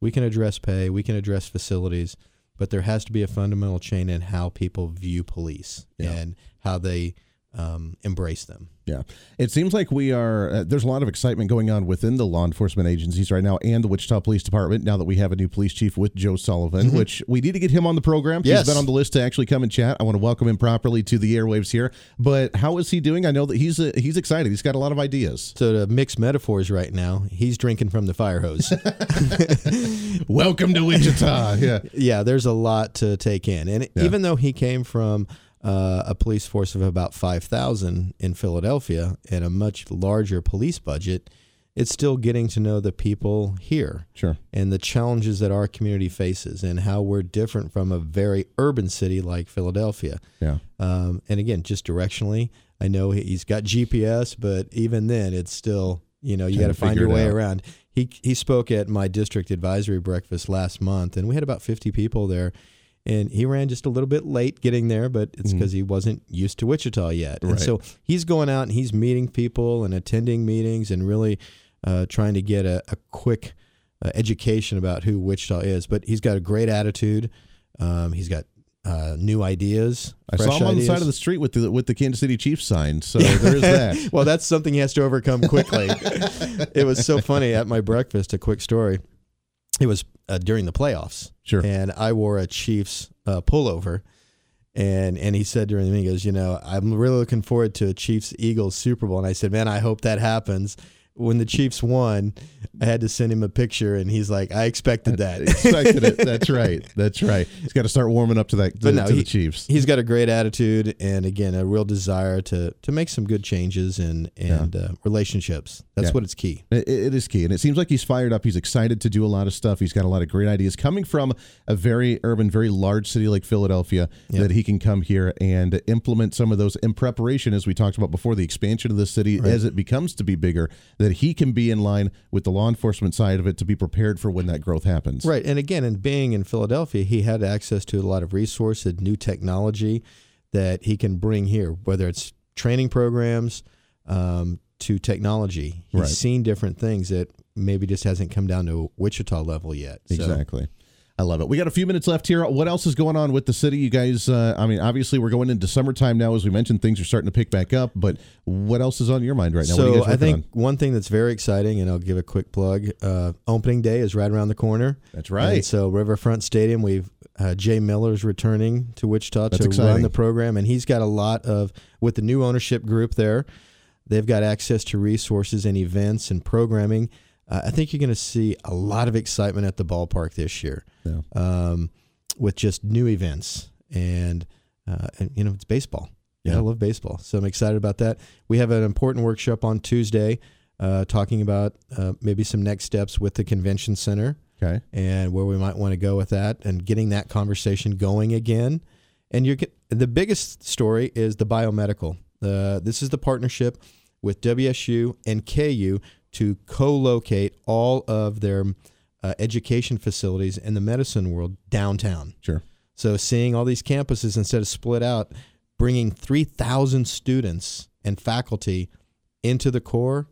We can address pay, we can address facilities, but there has to be a fundamental change in how people view police Yeah. and how they um, embrace them. Yeah. It seems like we are, uh, there's a lot of excitement going on within the law enforcement agencies right now and the Wichita Police Department now that we have a new police chief with Joe Sullivan, which we need to get him on the program. Yes. He's been on the list to actually come and chat. I want to welcome him properly to the airwaves here. But how is he doing? I know that he's uh, he's excited. He's got a lot of ideas. So to mix metaphors right now, he's drinking from the fire hose. welcome to Wichita. yeah. yeah, there's a lot to take in. And Yeah. even though he came from uh, a police force of about 5,000 in Philadelphia and a much larger police budget, it's still getting to know the people here Sure. and the challenges that our community faces and how we're different from a very urban city like Philadelphia. Yeah. Um, and again, just directionally, I know he's got GPS, but even then, it's still you know you got to find your way out. around. He he spoke at my district advisory breakfast last month, and we had about fifty people there. And he ran just a little bit late getting there, but it's because he wasn't used to Wichita yet. Mm-hmm. Right. And so he's going out and he's meeting people and attending meetings and really uh, trying to get a, a quick uh, education about who Wichita is. But he's got a great attitude. Um, he's got uh, new ideas. I saw him on the side of the street with the with the Kansas City Chiefs sign. So there is that. well, that's something he has to overcome quickly. it was so funny at my breakfast. A quick story. It was uh, during the playoffs, Sure. and I wore a Chiefs uh, pullover. And and he said during the meeting, he goes, you know, I'm really looking forward to a Chiefs Eagles Super Bowl. And I said, man, I hope that happens. When the Chiefs won, I had to send him a picture, and he's like, I expected that. Expected it. That's right. That's right. He's got to start warming up to that to, no, to he- the Chiefs. he's got a great attitude and again a real desire to to make some good changes and and uh, relationships that's Yeah. what it's key It, it is key, and it seems like he's fired up. He's excited to do a lot of stuff. He's got a lot of great ideas coming from a very urban, very large city like Philadelphia. Yep. That he can come here and implement some of those in preparation, as we talked about before, the expansion of the city as it becomes to be bigger. That he can be in line with the law enforcement side of it to be prepared for when that growth happens. right and again in being in philadelphia he had access to a lot of resources new technology that he can bring here whether it's training programs um, to technology he's Right. seen different things that maybe just hasn't come down to wichita level yet So- Exactly. I love it. We got a few minutes left here. What else is going on with the city? You guys, uh, I mean, obviously we're going into summertime now. As we mentioned, things are starting to pick back up. But what else is on your mind right now? what are you So I think one thing that's very exciting, and I'll give a quick plug. Uh, opening day is right around the corner. That's right. And so Riverfront Stadium, we've uh, Jay Miller's returning to Wichita That's to exciting. run the program, and he's got a lot of with the new ownership group there. They've got access to resources and events and programming. Uh, I think you're going to see a lot of excitement at the ballpark this year Yeah. um, with just new events and, uh, and you know it's baseball. Yeah. I love baseball, so I'm excited about that. We have an important workshop on Tuesday, uh, talking about uh, maybe some next steps with the convention center Okay. and where we might want to go with that, and getting that conversation going again. And you're, the biggest story is the biomedical. Uh, this is the partnership with WSU and KU to co-locate all of their uh, education facilities in the medicine world downtown. Sure. So seeing all these campuses instead of split out, bringing 3,000 students and faculty into the core.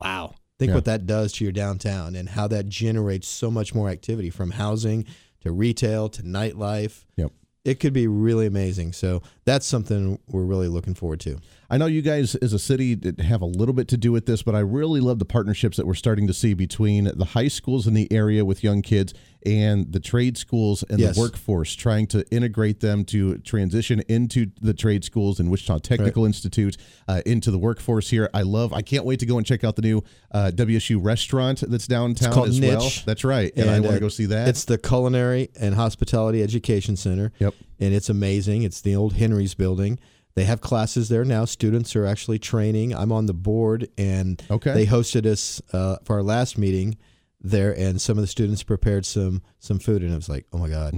Wow. Think Yeah. what that does to your downtown and how that generates so much more activity from housing to retail to nightlife. Yep. It could be really amazing. So that's something we're really looking forward to. I know you guys as a city have a little bit to do with this, but I really love the partnerships that we're starting to see between the high schools in the area with young kids and the trade schools and Yes. the workforce, trying to integrate them to transition into the trade schools and Wichita Technical Institute uh, into the workforce here. I love. I can't wait to go and check out the new uh, WSU restaurant that's downtown called as well. That's right, and, I want to uh, go see that. It's the Culinary and Hospitality Education Center. Yep. And it's amazing. It's the old Henry's building. They have classes there now. Students are actually training. I'm on the board, and Okay. they hosted us uh, for our last meeting there, and some of the students prepared some some food, and I was like, oh my god,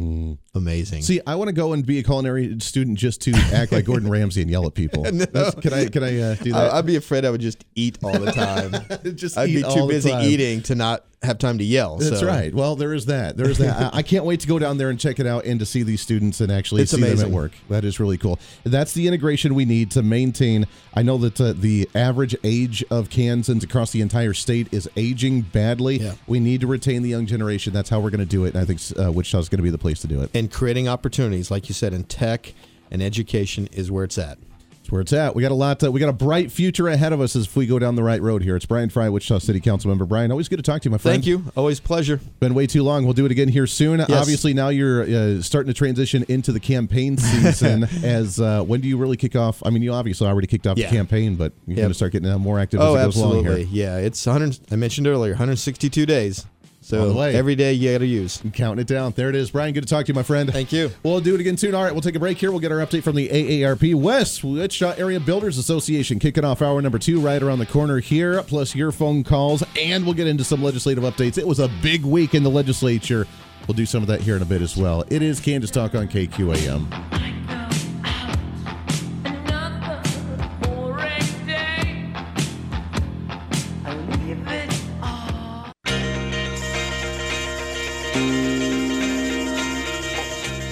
amazing. See, I want to go and be a culinary student just to act like Gordon Ramsay and yell at people. That's, can I? Can I uh, do that? I, I'd be afraid I would just eat all the time. Just I'd eat be too busy time. eating to not have time to yell. That's so. right. Well, there is that. There is that. I, I can't wait to go down there and check it out and to see these students and actually It's see them at work. That is really cool. That's the integration we need to maintain. I know that uh, the average age of Kansans across the entire state is aging badly. Yeah. We need to retain the young generation. That's how we're going to do it. And I think uh, is going to be the place to do it. And creating opportunities, like you said, in tech and education is where it's at. It's where it's at. We got a lot. uh we got a bright future ahead of us as we go down the right road here. It's Bryan Frye, Wichita City Council member. Bryan, always good to talk to you, my friend. Thank you. Always pleasure. Been way too long. We'll do it again here soon. Obviously, now you're uh, starting to transition into the campaign season. as uh, when do you really kick off? I mean, you obviously already kicked off Yeah. the campaign, but you're Yep. going to start getting uh, more active Oh, as it goes along absolutely. here. Yeah, it's 100. I mentioned earlier, 162 days. The So way. every day you got to use. I'm counting it down. There it is. Bryan, good to talk to you, my friend. Thank you. We'll do it again soon. All right, we'll take a break here. We'll get our update from the AARP West Wichita Area Builders Association kicking off hour number two right around the corner here, plus your phone calls, and we'll get into some legislative updates. It was a big week in the legislature. We'll do some of that here in a bit as well. It is Kansas Talk on KQAM.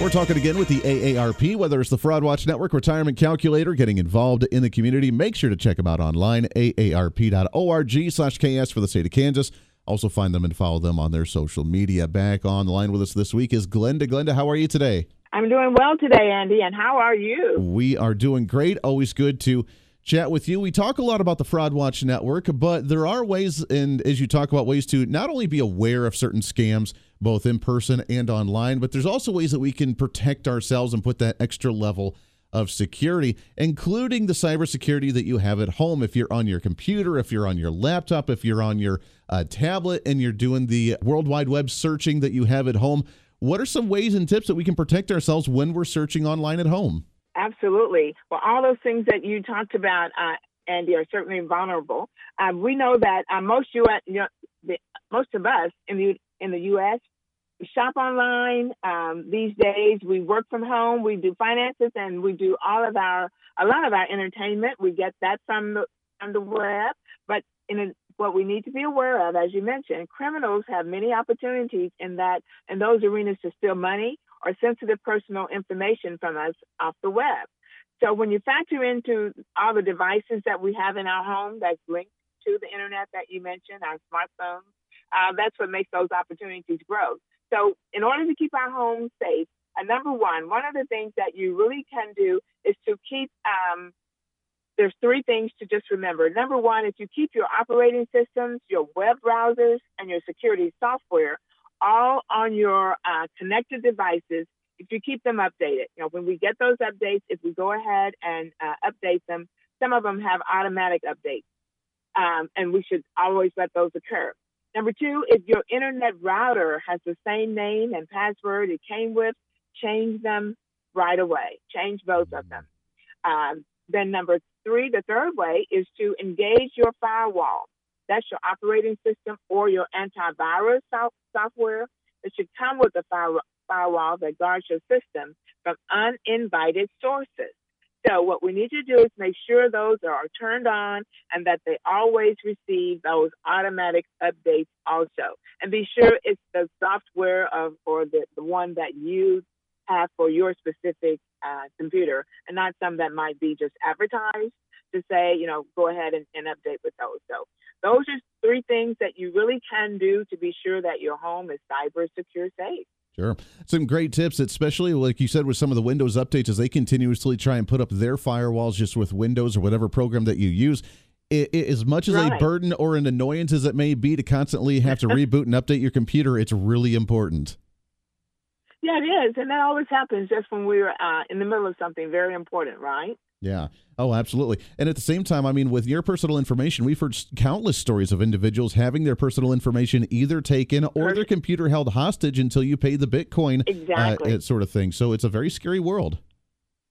We're talking again with the AARP, whether it's the Fraud Watch Network Retirement Calculator, getting involved in the community. Make sure to check them out online, aarp.org slash KS for the state of Kansas. Also find them and follow them on their social media. Back on the line with us this week is Glenda. Glenda, how are you today? I'm doing well today, Andy, and how are you? We are doing great. Always good to chat with you. We talk a lot about the Fraud Watch Network, but there are ways, and as you talk about ways to not only be aware of certain scams, both in person and online, but there's also ways that we can protect ourselves and put that extra level of security, including the cybersecurity that you have at home. If you're on your computer, if you're on your laptop, if you're on your uh, tablet, and you're doing the World Wide Web searching that you have at home, what are some ways and tips that we can protect ourselves when we're searching online at home? Absolutely. Well, all those things that you talked about, uh, Andy, are certainly vulnerable. Um, we know that uh, most U.S. You know, the, most of us in the in the U.S. shop online um, these days. We work from home. We do finances, and we do all of our a lot of our entertainment. We get that from the from the web. But in a, what we need to be aware of, as you mentioned, criminals have many opportunities in that in those arenas to steal money or sensitive personal information from us off the web. So when you factor into all the devices that we have in our home that's linked to the internet that you mentioned, our smartphones, uh, that's what makes those opportunities grow. So in order to keep our homes safe, uh, number one, one of the things that you really can do is to keep. Um, there's three things to just remember. Number one, if you keep your operating systems, your web browsers, and your security software all on your uh, connected devices, if you keep them updated, you know, when we get those updates, if we go ahead and uh, update them, some of them have automatic updates, um, and we should always let those occur. Number two, if your internet router has the same name and password it came with, change them right away. Change both of them. Um, then number three, the third way is to engage your firewall. That's your operating system or your antivirus software that should come with a firewall that guards your system from uninvited sources. So what we need to do is make sure those are turned on and that they always receive those automatic updates also. And be sure it's the software of or the, the one that you have for your specific uh, computer and not some that might be just advertised to say, you know, go ahead and, and update with those. So those are three things that you really can do to be sure that your home is cyber secure safe. Sure. Some great tips, especially like you said with some of the Windows updates as they continuously try and put up their firewalls just with Windows or whatever program that you use. I i as much as a burden or an annoyance as it may be to constantly have to reboot and update your computer, it's really important. Yeah, it is, and that always happens just when we're uh, in the middle of something very important, right? Yeah. Oh, absolutely. And at the same time, I mean, with your personal information, we've heard countless stories of individuals having their personal information either taken or their computer held hostage until you pay the Bitcoin, Exactly. uh, sort of thing. So it's a very scary world.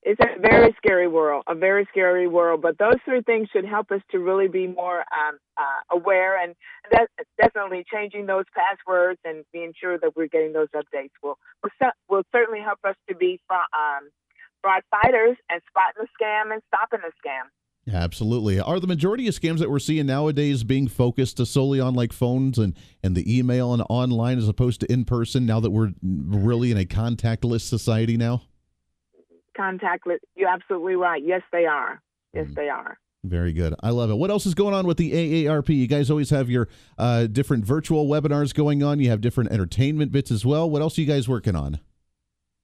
It's a very scary world, a very scary world. But those three things should help us to really be more um, uh, aware, and that definitely changing those passwords and being sure that we're getting those updates will will, will certainly help us to be um, fraud fighters and spotting the scam and stopping the scam. Absolutely. Are the majority of scams that we're seeing nowadays being focused solely on like phones and, and the email and online as opposed to in person now that we're really in a contactless society now? Contactless. You're absolutely right. Yes, they are. Yes, Mm. they are. Very good. I love it. What else is going on with the AARP? You guys always have your uh, different virtual webinars going on. You have different entertainment bits as well. What else are you guys working on?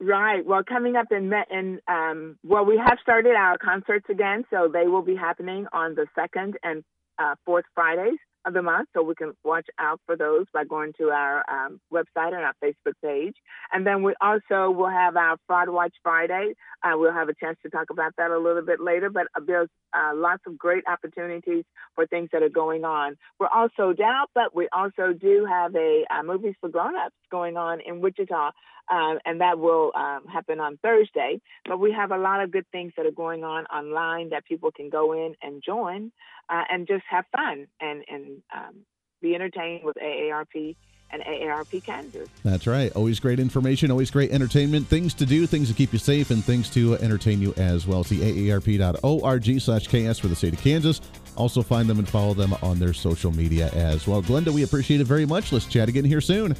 Right. Well, coming up in in um, well, we have started our concerts again, so they will be happening on the second and uh, fourth Fridays of the month. So we can watch out for those by going to our um, website and our Facebook page. And then we also will have our Fraud Watch Friday. Uh, we'll have a chance to talk about that a little bit later. But uh, there's uh, lots of great opportunities for things that are going on. We're also down, but we also do have a, uh movies for grown-ups going on in Wichita um, and that will um, happen on Thursday. But we have a lot of good things that are going on online that people can go in and join uh, and just have fun and and um, be entertained with AARP and AARP Kansas. That's right. Always great information, always great entertainment, things to do, things to keep you safe, and things to entertain you as well. See aarp.org slash KS for the state of Kansas. Also find them and follow them on their social media as well. Glenda, we appreciate it very much. Let's chat again here soon.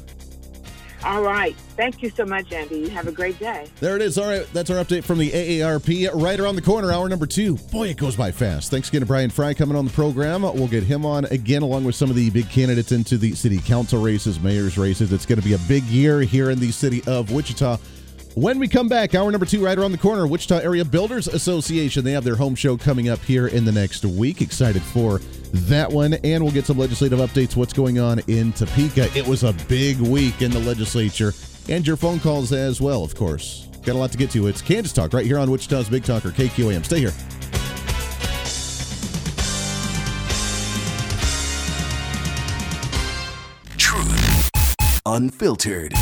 All right. Thank you so much, Andy. You have a great day. There it is. All right, that's our update from the AARP. Right around the corner, hour number two. Boy, it goes by fast. Thanks again to Bryan Frye coming on the program. We'll get him on again, along with some of the big candidates into the city council races, mayor's races. It's going to be a big year here in the city of Wichita. When we come back, hour number two, right around the corner, Wichita Area Builders Association. They have their home show coming up here in the next week. Excited for that one. And we'll get some legislative updates, what's going on in Topeka. It was a big week in the legislature, and your phone calls as well, of course. Got a lot to get to. It's Kansas Talk right here on Wichita's Big Talker, KQAM. Stay here. Truth. Unfiltered.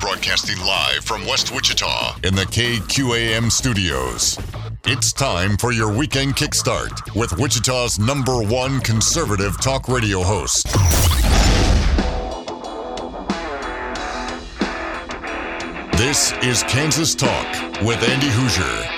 Broadcasting live from West Wichita in the KQAM studios. It's time for your weekend kickstart with Wichita's number one conservative talk radio host. This is Kansas Talk with Andy Hooser.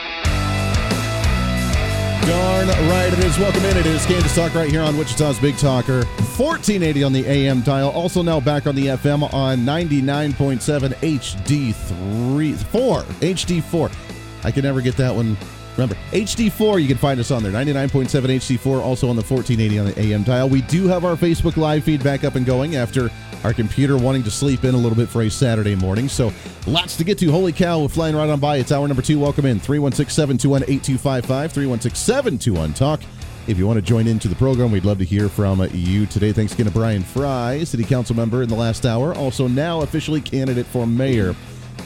Darn right it is. Welcome in. It is Kansas Talk right here on Wichita's Big Talker. 1480 on the AM dial. Also now back on the FM on 99.7 HD3 4. HD4. I can never get that one. Remember, HD4, you can find us on there. 99.7 HD4, also on the 1480 on the AM dial. We do have our Facebook Live feed back up and going after our computer wanting to sleep in a little bit for a Saturday morning. So lots to get to. Holy cow, we're flying right on by. It's hour number two. Welcome in. 316 721 8255. 316 721 Talk. If you want to join into the program, we'd love to hear from you today. Thanks again to Bryan Frye, City Council member in the last hour. Also now officially candidate for mayor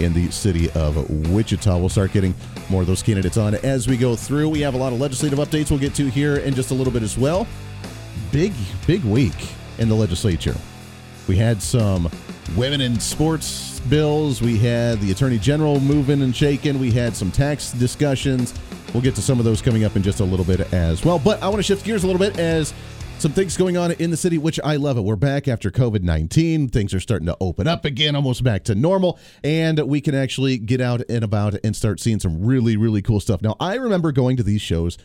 in the city of Wichita. We'll start getting more of those candidates on as we go through. We have a lot of legislative updates we'll get to here in just a little bit as well. Big, big week in the legislature. We had some women in sports bills. We had the attorney general moving and shaking. We had some tax discussions. We'll get to some of those coming up in just a little bit as well. But I want to shift gears a little bit as some things going on in the city, which I love it. We're back after COVID 19. Things are starting to open up again, almost back to normal. And we can actually get out and about and start seeing some really, really cool stuff. Now, I remember going to these shows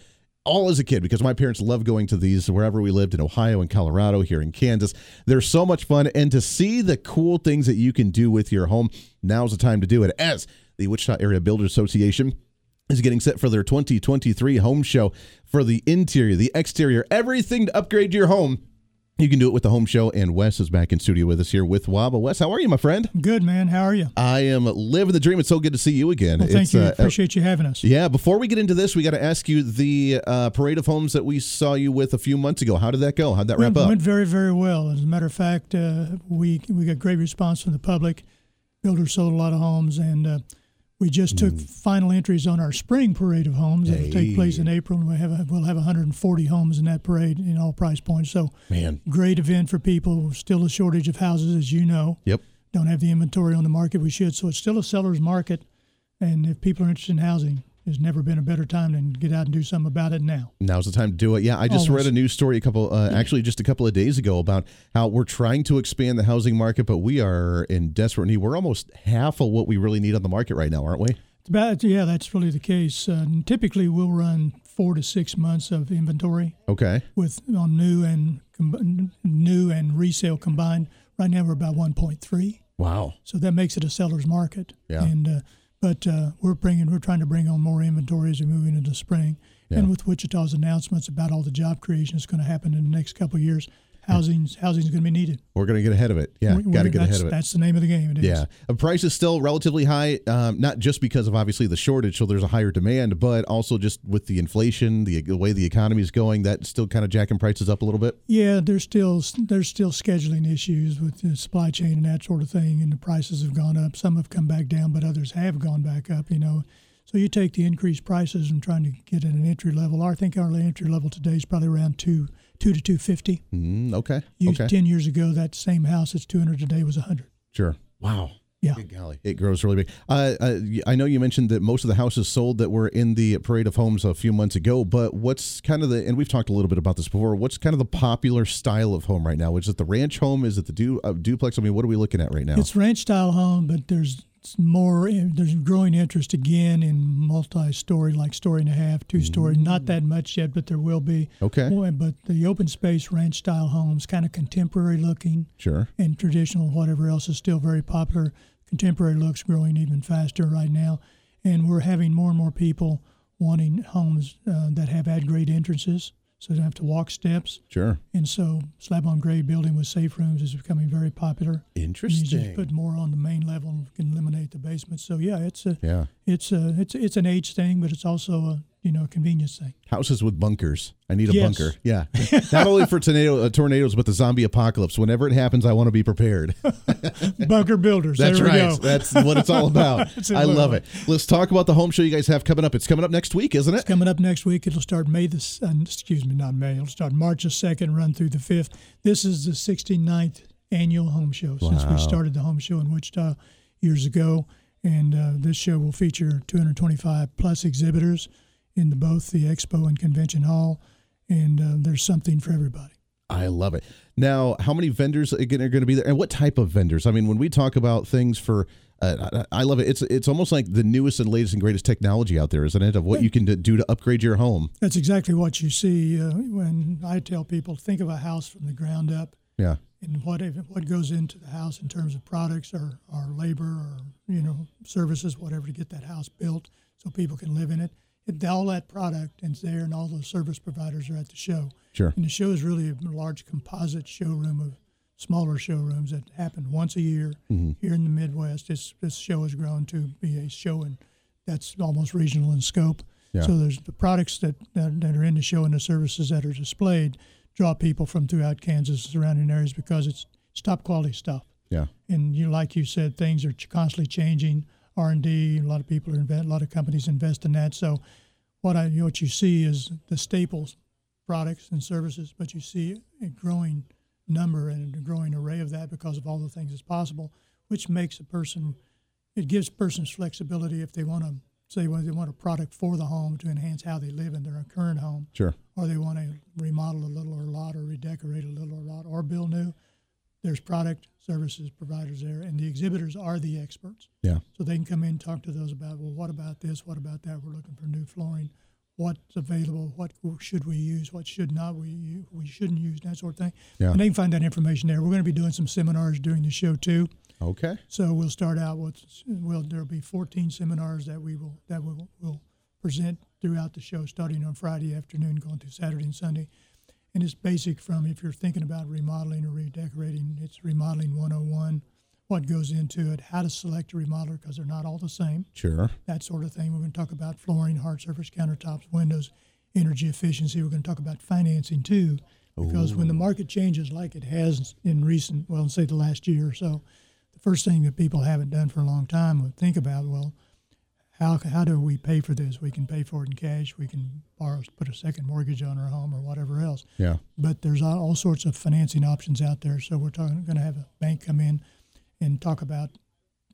all as a kid because my parents loved going to these wherever we lived in Ohio and Colorado, here in Kansas. They're so much fun. And to see the cool things that you can do with your home, now's the time to do it. As the Wichita Area Builders Association is getting set for their 2023 home show for the interior, the exterior, everything to upgrade your home. You can do it with the home show, and Wes is back in studio with us here with WABA. Wes, how are you, my friend? Good man. How are you? I am living the dream. It's so good to see you again. Well, thank It's, you. uh, Appreciate you having us. yeah, before we get into this, we got to ask you the uh, parade of homes that we saw you with a few months ago. How did that go? How'd that wrap went, up? went very, very well. As a matter of fact, uh, we we got great response from the public. Builders sold a lot of homes, and uh, we just took mm. final entries on our spring parade of homes that will take place in April. And we have a, we'll have 140 homes in that parade in all price points. So Man, great event for people. Still a shortage of houses, as you know. yep. Don't have the inventory on the market we should. So it's still a seller's market. And if people are interested in housing, there's never been a better time than get out and do something about it now. Now's the time to do it. Yeah, I just Always. read a news story a couple, uh, actually just a couple of days ago about how we're trying to expand the housing market, but we are in desperate need. We're almost half of what we really need on the market right now, aren't we? It's about, yeah, that's really the case. Uh, typically, we'll run four to six months of inventory Okay. with on new and com- new and resale combined. Right now, we're about 1.3, Wow. so that makes it a seller's market. Yeah. And uh, but uh, we're bringing, we're trying to bring on more inventory as we move into the spring. Yeah. And with Wichita's announcements about all the job creation that's going to happen in the next couple of years, housing's housing's going to be needed. We're going to get ahead of it. Yeah, got to get ahead of it. That's the name of the game. It is. Yeah, the price is still relatively high, um, not just because of obviously the shortage, so there's a higher demand, but also just with the inflation, the, the way the economy is going, that's still kind of jacking prices up a little bit. Yeah, there's still there's still scheduling issues with the supply chain and that sort of thing, and the prices have gone up. Some have come back down, but others have gone back up. You know, so you take the increased prices and trying to get at an entry level. I think our entry level today is probably around two two to two fifty. Mm, okay. You okay. ten years ago, that same house that's two hundred today was hundred. Sure. Wow. Yeah. Good golly. It grows really big. Uh, uh, I know you mentioned that most of the houses sold that were in the parade of homes a few months ago, but what's kind of the, and we've talked a little bit about this before, what's kind of the popular style of home right now? Is it the ranch home? Is it the du- uh, duplex? I mean, what are we looking at right now? It's ranch style home, but there's more. There's growing interest again in multi-story, like story and a half, two-story. Not that much yet, but there will be. Okay. But the open space ranch style homes, kind of contemporary looking Sure. and traditional, whatever else is still very popular. Contemporary looks growing even faster right now, and we're having more and more people wanting homes uh, that have at grade entrances, so they don't have to walk steps. Sure. And so, slab on grade building with safe rooms is becoming very popular. Interesting. You just put more on the main level and can eliminate the basement. So yeah, it's a Yeah. it's a it's it's an age thing, but it's also a you know a convenience thing. Houses with bunkers. I need a Yes. bunker. Yeah. Not only for tornado, uh, tornadoes, but the zombie apocalypse. Whenever it happens, I want to be prepared. Bunker builders. That's right. That's what it's all about. That's I love it. Let's talk about the home show you guys have coming up. It's coming up next week, isn't it? It's Coming up next week, it'll start May the uh, excuse me, not May. It'll start March the second, run through the fifth. This is the 69th annual home show since we started the home show in Wichita years ago, and uh, this show will feature 225 plus exhibitors in the, both the expo and convention hall, and uh, there's something for everybody. I love it. Now, how many vendors again are going to be there, and what type of vendors? I mean, when we talk about things for, uh, I love it. It's it's almost like the newest and latest and greatest technology out there, isn't it? Of what you can do to upgrade your home. That's exactly what you see uh, when I tell people think of a house from the ground up. Yeah. and what what goes into the house in terms of products or, or labor or you know services, whatever, to get that house built so people can live in it. All that product is there, and all those service providers are at the show. Sure. And the show is really a large composite showroom of smaller showrooms that happen once a year mm-hmm. here in the Midwest. This this show has grown to be a show, and that's almost regional in scope. Yeah. So there's the products that, that that are in the show and the services that are displayed draw people from throughout Kansas and surrounding areas because it's, it's top quality stuff. Yeah. And you like you said, things are ch- constantly changing. R and D, a lot of people are invest, a lot of companies invest in that. So what I what you see is the staples products and services, but you see a growing number and a growing array of that because of all the things that's possible, which makes a person, it gives persons flexibility if they want to say when they want a product for the home to enhance how they live in their current home, Sure. or they want to remodel a little or a lot, or redecorate a little or a lot, or build new. There's product services providers there, and the exhibitors are the experts. Yeah. So they can come in and talk to those about, well, what about this? What about that? We're looking for new flooring. What's available? What should we use? What should not we u- we shouldn't use? That sort of thing. Yeah. And they can find that information there. We're going to be doing some seminars during the show too. Okay. So we'll start out with well, there'll be 14 seminars that we will that we will will present throughout the show, starting on Friday afternoon, going through Saturday and Sunday. And it's basic from if you're thinking about remodeling or redecorating, it's remodeling 101, what goes into it, how to select a remodeler because they're not all the same, Sure. that sort of thing. We're going to talk about flooring, hard surface countertops, windows, energy efficiency. We're going to talk about financing too, because when the market changes like it has in recent, well, say the last year or so, the first thing that people haven't done for a long time would think about, well, how, how do we pay for this? We can pay for it in cash. We can borrow, put a second mortgage on our home or whatever else Yeah. but there's all, all sorts of financing options out there. So we're talking, going to have a bank come in and talk about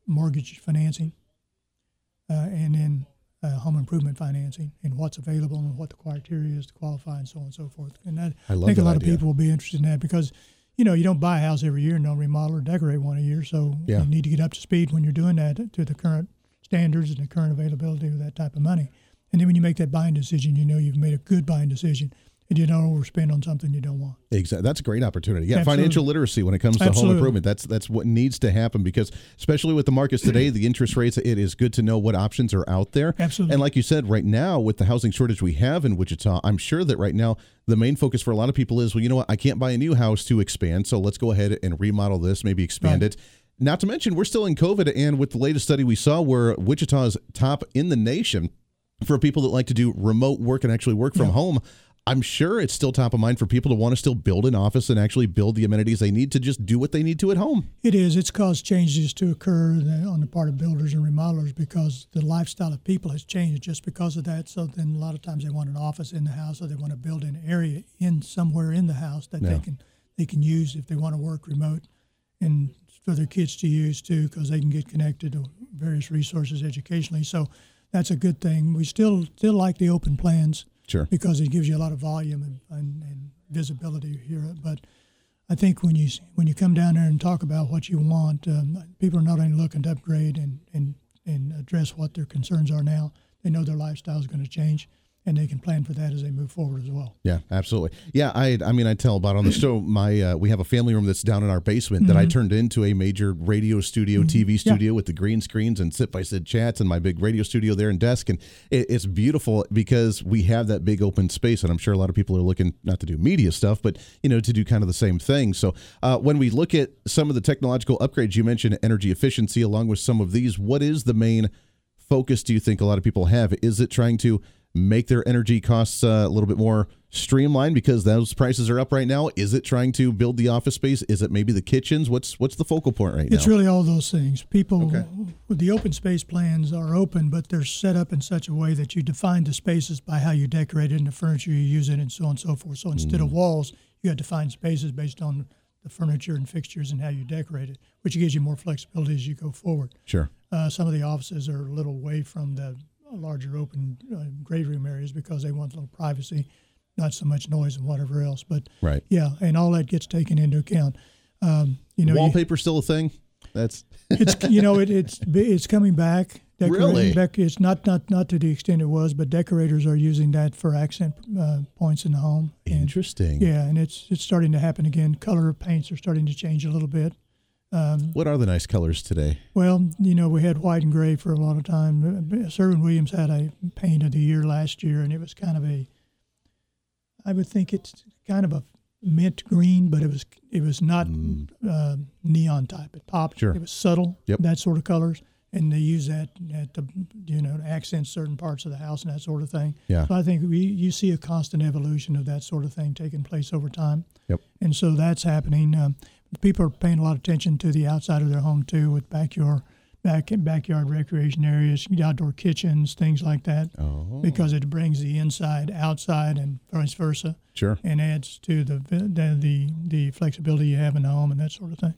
mortgage financing, uh, and then uh, home improvement financing, and what's available and what the criteria is to qualify, and so on and so forth. And that, I love think a lot idea. of people will be interested in that because. You know, you don't buy a house every year and don't remodel or decorate one a year. So Yeah. you need to get up to speed when you're doing that to the current standards and the current availability of that type of money. And then when you make that buying decision, you know you've made a good buying decision and you don't overspend on something you don't want. Exactly. That's a great opportunity. Yeah, Absolutely. financial literacy when it comes to home improvement. That's that's what needs to happen because especially with the markets today, the interest rates, it is good to know what options are out there. Absolutely. And like you said, right now with the housing shortage we have in Wichita, I'm sure that right now the main focus for a lot of people is, well, you know what, I can't buy a new house to expand, so let's go ahead and remodel this, maybe expand Right. it. Not to mention, we're still in COVID, and with the latest study we saw, where Wichita is top in the nation for people that like to do remote work and actually work from Yeah. home. I'm sure it's still top of mind for people to want to still build an office and actually build the amenities they need to just do what they need to at home. It is. It's caused changes to occur on the part of builders and remodelers because the lifestyle of people has changed just because of that. So then a lot of times they want an office in the house or they want to build an area in somewhere in the house that Yeah. they can they can use if they want to work remote and for their kids to use too because they can get connected to various resources educationally. So that's a good thing. We still still like the open plans Sure. because it gives you a lot of volume and, and, and visibility here. But I think when you when you come down there and talk about what you want, um, people are not only looking to upgrade and, and, and address what their concerns are now, they know their lifestyle is going to change, and they can plan for that as they move forward as well. Yeah, absolutely. Yeah, I I mean I tell about on the show my uh, we have a family room that's down in our basement that I turned into a major radio studio, TV studio with the green screens and sit by sit chats and my big radio studio there and desk and it, it's beautiful because we have that big open space and I'm sure a lot of people are looking not to do media stuff but you know to do kind of the same thing. So uh, when we look at some of the technological upgrades you mentioned energy efficiency along with some of these, what is the main focus do you think a lot of people have? Is it trying to make their energy costs uh, a little bit more streamlined because those prices are up right now? Is it trying to build the office space? Is it maybe the kitchens? What's what's the focal point right now? It's really all those things. People, Okay. with the open space plans are open, but they're set up in such a way that you define the spaces by how you decorate it and the furniture you use it and so on and so forth. So instead Mm. of walls, you got defined spaces based on the furniture and fixtures and how you decorate it, which gives you more flexibility as you go forward. sure. Uh, some of the offices are a little away from the larger open uh, great room areas because they want a little privacy, not so much noise and whatever else. But Right. yeah, and all that gets taken into account. Um, you know, you- Wallpaper still a thing? That's it's you know it, it's it's coming back. Really? dec- it's not not not to the extent it was, but decorators are using that for accent uh, points in the home. And, interesting. yeah, and it's it's starting to happen again. Color of paints are starting to change a little bit. What are the nice colors today? Well, you know, we had white and gray for a lot of time. Sherwin-Williams had a paint of the year last year, and it was kind of a, I would think it's kind of a mint green, but it was it was not uh, neon type. It popped. Mm. Sure. It was subtle. Yep. That sort of colors, and they use that at the you know to accent certain parts of the house and that sort of thing. Yeah. So I think we you see a constant evolution of that sort of thing taking place over time. Yep. And so that's happening. Um, people are paying a lot of attention to the outside of their home too, with backyard, back backyard recreation areas, outdoor kitchens, things like that, Oh. because it brings the inside outside and vice versa, Sure. and adds to the the the, the flexibility you have in the home and that sort of thing.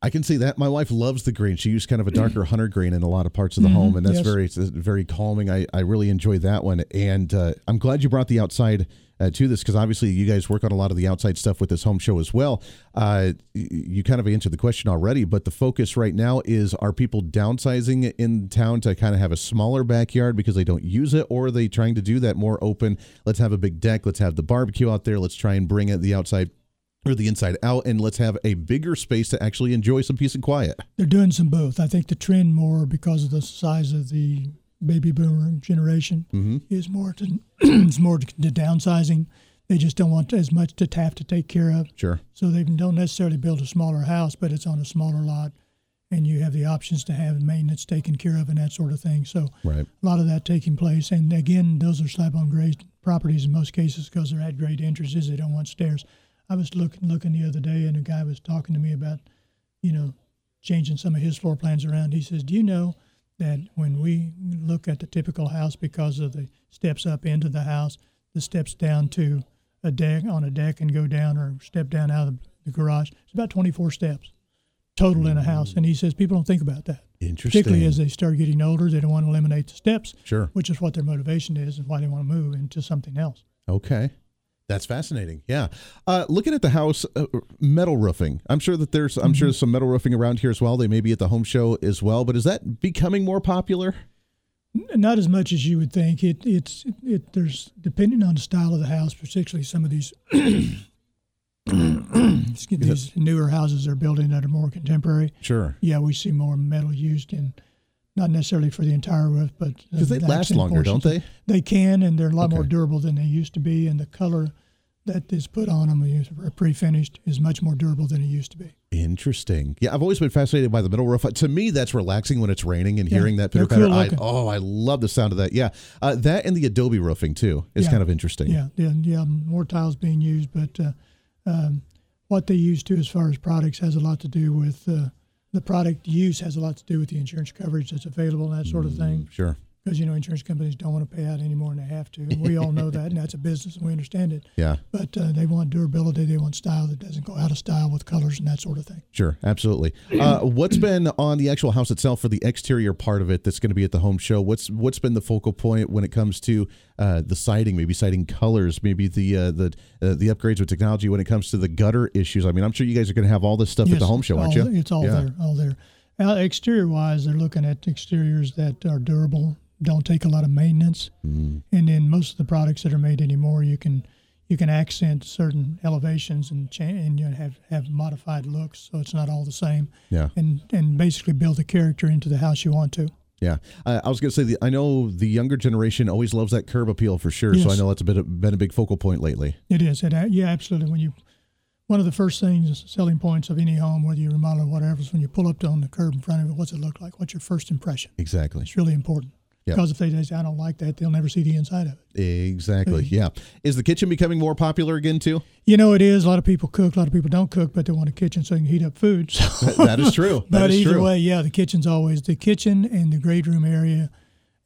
I can see that. My wife loves the green. She used kind of a darker hunter green in a lot of parts of the home, and that's yes. very very calming. I, I really enjoy that one, and uh, I'm glad you brought the outside uh, to this because obviously you guys work on a lot of the outside stuff with this home show as well. Uh, you kind of answered the question already, but the focus right now is: Are people downsizing in town to kind of have a smaller backyard because they don't use it, or are they trying to do that more open? Let's have a big deck. Let's have the barbecue out there. Let's try and bring it the outside or the inside out and let's have a bigger space to actually enjoy some peace and quiet. They're doing some both. I think the trend more because of the size of the baby boomer generation Mm-hmm. is more to is more to, to downsizing They just don't want as much to have to take care of. Sure. So they don't necessarily build a smaller house, but it's on a smaller lot, and you have the options to have maintenance taken care of and that sort of thing. So Right. a lot of that taking place. And again, those are slab on grade properties in most cases because they're at grade entrances. They don't want stairs. I was looking looking the other day, and a guy was talking to me about, you know, changing some of his floor plans around. He says, "Do you know that when we look at the typical house, because of the steps up into the house, the steps down to a deck on a deck and go down or step down out of the garage, it's about 24 steps total in a house." And he says people don't think about that Interesting. particularly as they start getting older. They don't want to eliminate the steps, Sure. which is what their motivation is and why they want to move into something else. Okay. That's fascinating. Yeah. Uh, looking at the house, uh, metal roofing. I'm sure that there's, I'm sure there's some metal roofing around here as well. They may be at the home show as well, but is that becoming more popular? Not as much as you would think. It it's it there's depending on the style of the house, particularly some of these these newer houses they're building that are more contemporary. Sure. Yeah, we see more metal used in not necessarily for the entire roof, but Because they the last longer, don't they? They can, and they're a lot more durable than they used to be. And the color that is put on them, is pre-finished, is much more durable than it used to be. Interesting. Yeah, I've always been fascinated by the metal roof. To me, that's relaxing when it's raining and Yeah, hearing that pitter patter. cool I, oh, I love the sound of that. Yeah, uh, that and the Adobe roofing too is Yeah. kind of interesting. Yeah, yeah, yeah. More tiles being used, but uh, um, what they use to as far as products has a lot to do with uh, the product use has a lot to do with the insurance coverage that's available and that sort of thing. Mm, sure. Because you know insurance companies don't want to pay out any more than they have to. And we all know that, and that's a business, and we understand it. Yeah. But uh, they want durability. They want style that doesn't go out of style with colors and that sort of thing. Sure, absolutely. Uh, what's been on the actual house itself for the exterior part of it that's going to be at the home show? What's what's been the focal point when it comes to uh, the siding, maybe siding colors, maybe the uh, the uh, the upgrades with technology when it comes to the gutter issues? I mean, I'm sure you guys are going to have all this stuff at the home show, aren't all- you? It's all Yeah. there, all there. Exterior wise, they're looking at exteriors that are durable, don't take a lot of maintenance, Mm-hmm. and then most of the products that are made anymore, you can you can accent certain elevations and change and you know, have have modified looks, so it's not all the same. Yeah. and and basically build the character into the house you want to. Yeah, uh, I was going to say the, I know the younger generation always loves that curb appeal for sure. So I know that's a bit been a big focal point lately. It is. It, uh, yeah, absolutely. When you, one of the first things, selling points of any home, whether you remodel or whatever, is when you pull up on the curb in front of it, what's it look like? What's your first impression? Exactly. It's really important. Yeah. Because if they say, I don't like that, they'll never see the inside of it. Exactly. Yeah. Is the kitchen becoming more popular again too? You know, it is. A lot of people cook, a lot of people don't cook, but they want a kitchen so they can heat up food. So. That- that is true. That but is either true. way, yeah, the kitchen's always the kitchen and the great room area.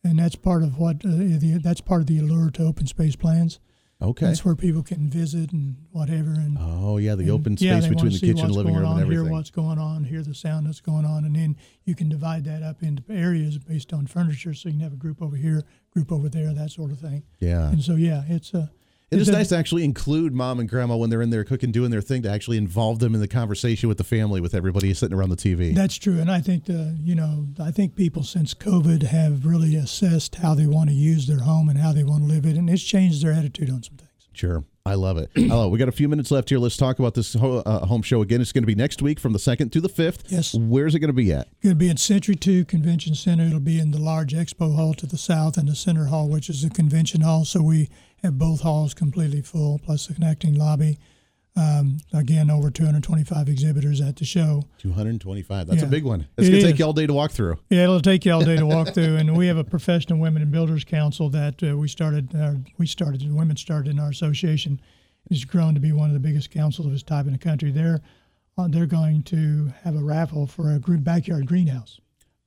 And that's part of what, uh, the, that's part of the allure to open space plans. Okay. That's where people can visit and whatever. And Oh yeah, the And, open yeah, space they between the see kitchen, what's living going room, on, and everything. Hear what's going on, hear the sound that's going on, and then you can divide that up into areas based on furniture. So you can have a group over here, group over there, that sort of thing. Yeah. And so yeah, it's uh, Is it's nice to actually include mom and grandma when they're in there cooking, doing their thing, to actually involve them in the conversation with the family, with everybody sitting around the TV. That's true, and I think the you know I think people since COVID have really assessed how they want to use their home and how they want to live it, and it's changed their attitude on some things. Sure. I love it. I love it. We got a few minutes left here. Let's talk about this ho- uh, home show again. It's going to be next week from the 2nd to the 5th. Yes. Where's it going to be at? It's going to be at Century Two Convention Center. It'll be in the large expo hall to the south and the center hall, which is the convention hall. So we have both halls completely full, plus the connecting lobby. Um, again, over 225 exhibitors at the show. 225. That's a big one. It's It going to take you all day to walk through. Yeah, it'll take you all day to walk through, and we have a professional women and builders council that uh, we started. Uh, we started. Women started in our association. It's grown to be one of the biggest councils of its type in the country. They're uh, they're going to have a raffle for a backyard greenhouse.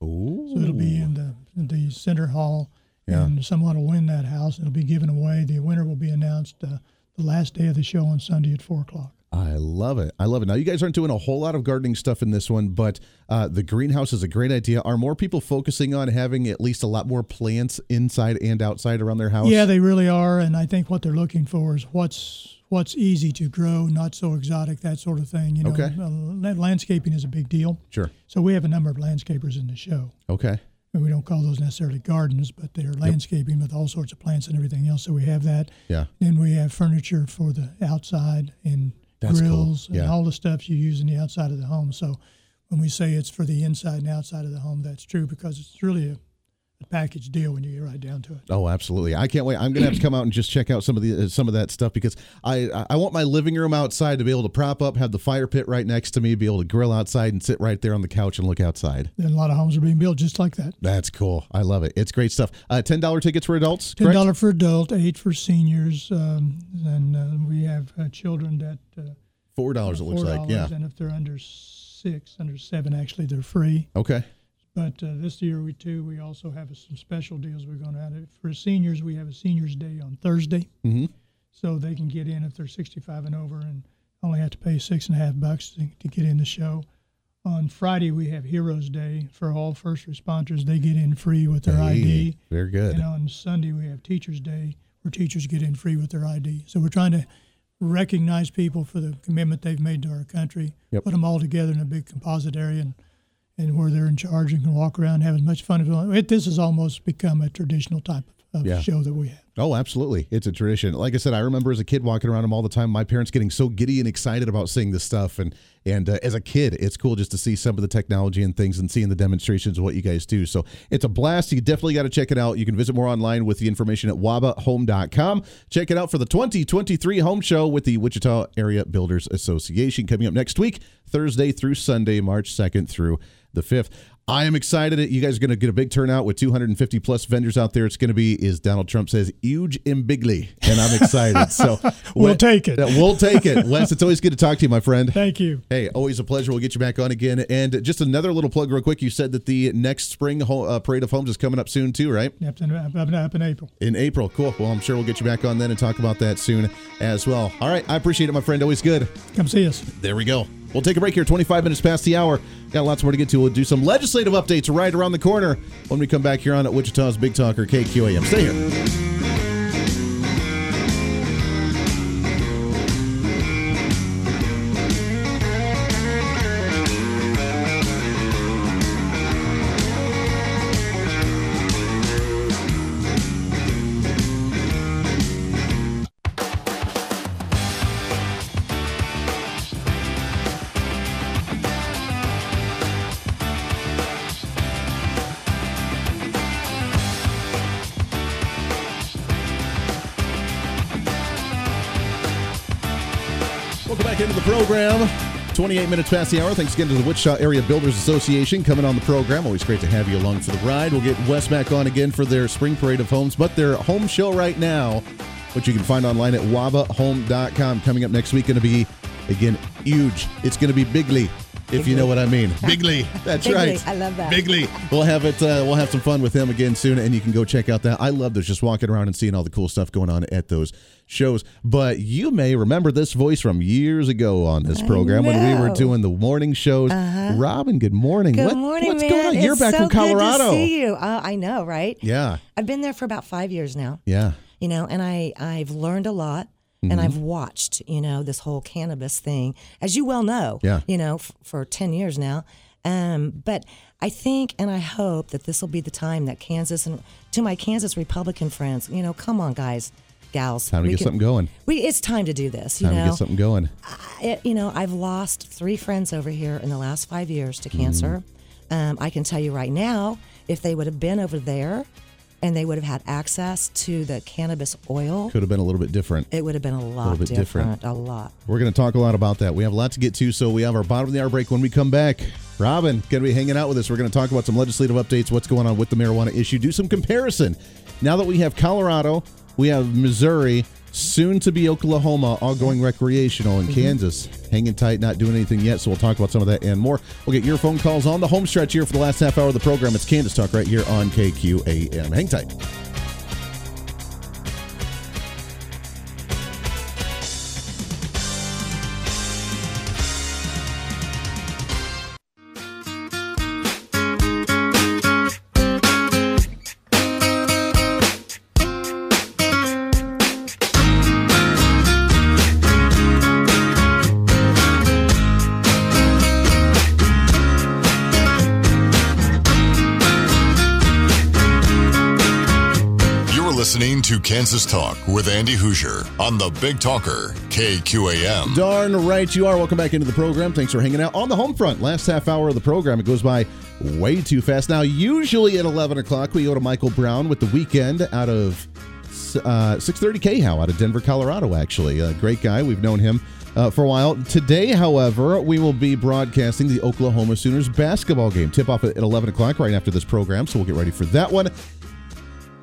Ooh. So it'll be in the the center hall, Yeah. and someone will win that house. It'll be given away. The winner will be announced uh, the last day of the show on Sunday at four o'clock. I love it. I love it. Now, you guys aren't doing a whole lot of gardening stuff in this one, but uh, the greenhouse is a great idea. Are more people focusing on having at least a lot more plants inside and outside around their house? Yeah, they really are, and I think what they're looking for is what's what's easy to grow, not so exotic, that sort of thing. You know, Okay. uh, landscaping is a big deal. Sure. So we have a number of landscapers in the show. Okay. And we don't call those necessarily gardens, but they're landscaping with all sorts of plants and everything else. So we have that. Yeah. Then we have furniture for the outside and That's cool. grills and all the stuff you use in the outside of the home. So when we say it's for the inside and outside of the home, that's true because it's really a, package deal when you get right down to it. Oh, absolutely! I can't wait. I'm gonna have to come out and just check out some of the uh, some of that stuff because I I want my living room outside to be able to prop up, have the fire pit right next to me, be able to grill outside and sit right there on the couch and look outside. And a lot of homes are being built just like that. That's cool. I love it. It's great stuff. Uh, Ten dollar tickets for adults. Ten dollar for adult, eight for seniors, um, and uh, we have uh, children that uh, Four dollars. It looks $4, like. Yeah. And if they're under six, under seven, actually, they're free. Okay. But uh, this year, we too, we also have some special deals we're going to have. For seniors, we have a seniors day on Thursday, Mhm. so they can get in if they're 65 and over, and only have to pay six and a half bucks to, to get in the show. On Friday, we have Heroes Day for all first responders. They get in free with their Hey, ID. Very good. And on Sunday, we have Teachers Day, where teachers get in free with their ID. So we're trying to recognize people for the commitment they've made to our country, Yep. put them all together in a big composite area, and, and where they're in charge and can walk around as much fun. It, this has almost become a traditional type of Yeah. show that we have. Oh, absolutely. It's a tradition. Like I said, I remember as a kid walking around them all the time, my parents getting so giddy and excited about seeing this stuff. And and uh, as a kid, it's cool just to see some of the technology and things and seeing the demonstrations of what you guys do. So it's a blast. You definitely got to check it out. You can visit more online with the information at wabahome.com. Check it out for the 2023 home show with the Wichita Area Builders Association coming up next week, Thursday through Sunday, March 2nd through the 5th. I am excited. That you guys are going to get a big turnout with 250 plus vendors out there. It's going to be, as Donald Trump says, huge and bigly, and I'm excited. So We'll Wes- take it. We'll take it, Wes. It's always good to talk to you, my friend. Thank you. Hey, always a pleasure. We'll get you back on again. And just another little plug, real quick. You said that the next spring ho- uh, parade of homes is coming up soon, too, right? Up in, up, up, up in April. In April. Cool. Well, I'm sure we'll get you back on then and talk about that soon as well. All right. I appreciate it, my friend. Always good. Come see us. There we go. We'll take a break here, 25 minutes past the hour. Got lots more to get to. We'll do some legislative updates right around the corner when we come back here on at Wichita's Big Talker KQAM. Stay here. 28 minutes past the hour. Thanks again to the Wichita Area Builders Association coming on the program. Always great to have you along for the ride. We'll get Wes back on again for their spring parade of homes, but their home show right now, which you can find online at wabahome.com. Coming up next week, going to be, again, huge. It's going to be bigly. If you know what I mean, bigly. That's Bigly. right. I love that. Bigly. We'll have it. Uh, we'll have some fun with him again soon, and you can go check out that. I love those. Just walking around and seeing all the cool stuff going on at those shows. But you may remember this voice from years ago on this program when we were doing the morning shows. Robin, good morning. Good What- morning, what's man. going on? You're It's back so from Colorado. Good to see you. Uh, I know, right? Yeah, I've been there for about five years now. yeah. You know, and I I've learned a lot. And Mm-hmm. I've watched, you know, this whole cannabis thing, as you well know, Yeah. you know, f- for 10 years now. Um, but I think and I hope that this will be the time that Kansas and to my Kansas Republican friends, you know, come on, guys, gals. Time to get something going. We, it's time to do this, you Time know. to get something going. it, you know, I've lost three friends over here in the last five years to cancer. Um, I can tell you right now, if they would have been over there and they would have had access to the cannabis oil, Could have been a little bit different. it would have been a lot bit different. different, A lot. We're going to talk a lot about that. We have a lot to get to, so we have our bottom of the hour break when we come back. Robin, going to be hanging out with us. We're going to talk about some legislative updates, what's going on with the marijuana issue, do some comparison. Now that we have Colorado, we have Missouri, soon to be Oklahoma, all going recreational, and mm-hmm. Kansas hanging tight, not doing anything yet. So we'll talk about some of that and more. We'll get your phone calls on the home stretch here for the last half hour of the program. It's Kansas Talk right here on KQAM. Hang tight. Kansas Talk with Andy Hooser on the Big Talker, KQAM. Darn right you are. Welcome back into the program. Thanks for hanging out on the home front. Last half hour of the program. It goes by way too fast. Now, usually at 11 o'clock, we go to Michael Brown with the weekend out of uh, 630 KHOW out of Denver, Colorado, actually. A great guy. We've known him uh, for a while. Today, however, we will be broadcasting the Oklahoma Sooners basketball game. Tip off at 11 o'clock right after this program, so we'll get ready for that one.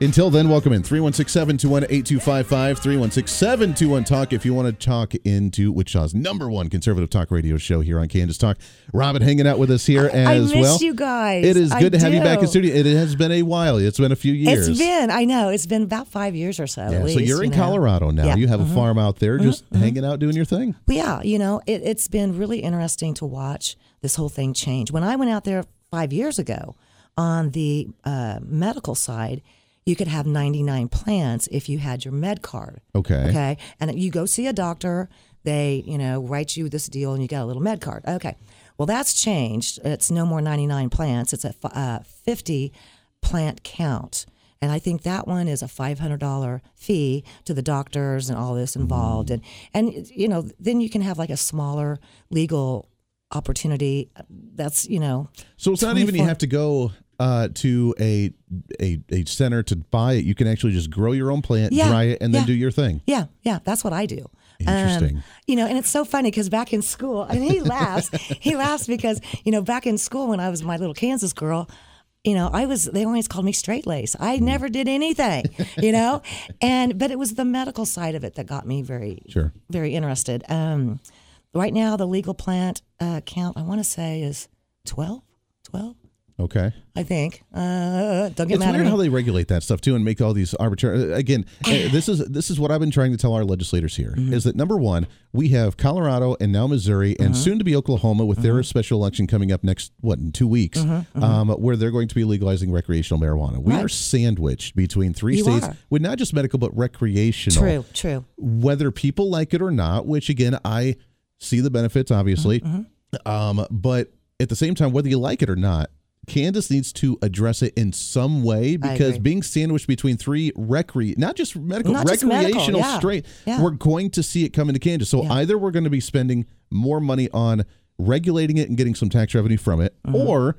Until then, welcome in 316 721 8255 316 721 Talk if you want to talk into Wichita's number one conservative talk radio show here on Kansas Talk. Robin hanging out with us here I as miss well. you guys. It is I good to have you back in studio. It has been a while. It's been a few years. It's been, I know, it's been about five years or so. Yeah, at so you're in you know. Colorado now. Yeah. You have Mhm. a farm out there, just hanging out, doing your thing. Well, yeah, you know, it, it's been really interesting to watch this whole thing change. When I went out there five years ago on the uh, medical side, you could have 99 plants if you had your med card. Okay. Okay. And you go see a doctor, they, you know, write you this deal and you get a little med card. Okay. Well, that's changed. It's no more 99 plants, it's a f- uh, 50 plant count. And I think that one is a $500 fee to the doctors and all this involved. And, and, you know, then you can have like a smaller legal opportunity. That's, you know, So it's not even you have to go uh, to a, a a center to buy it. You can actually just grow your own plant, Yeah, dry it, and then yeah. do your thing. Yeah, yeah, that's what I do. Interesting. Um, you know, and it's so funny because back in school, and he laughs. he laughs because you know, back in school when I was my little Kansas girl, you know, I was they always called me straight lace. I Hmm. never did anything, you know, and but it was the medical side of it that got me very Sure. very interested. Um, right now, the legal plant uh, count I want to say is 12, 12, Okay. I think. Uh, don't get It's mad at weird how they regulate that stuff too and make all these arbitrary. Again, uh, this is this is what I've been trying to tell our legislators here is Mm-hmm. that number one, we have Colorado and now Missouri and Uh-huh. soon to be Oklahoma with their special election coming up next what in two weeks, Um, where they're going to be legalizing recreational marijuana. We Uh-huh. Right. are sandwiched between three You states are. with not just medical but recreational. true, true. whether people like it or not, which again, I see the benefits, obviously. Mm-hmm, Um, but at the same time, whether you like it or not, Kansas needs to address it in some way because being sandwiched between three recre not just medical, Not just medical, recreational yeah. straight, Yeah. we're going to see it come into Kansas. So Yeah. either we're going to be spending more money on regulating it and getting some tax revenue from it, Mm-hmm, or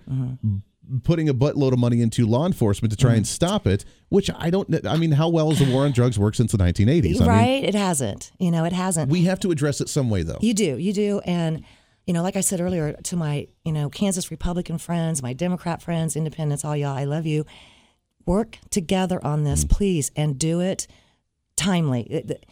putting a buttload of money into law enforcement to try Mm-hmm. and stop it, which I don't I mean, how well has the war on drugs worked since the 1980s? I mean, right? it hasn't. You know, it hasn't. we have to address it some way, though. You do, you do, and you know, like I said earlier to my you know Kansas Republican friends, my Democrat friends, Independents, all y'all, I love you. Work together on this, please, and do it timely. It-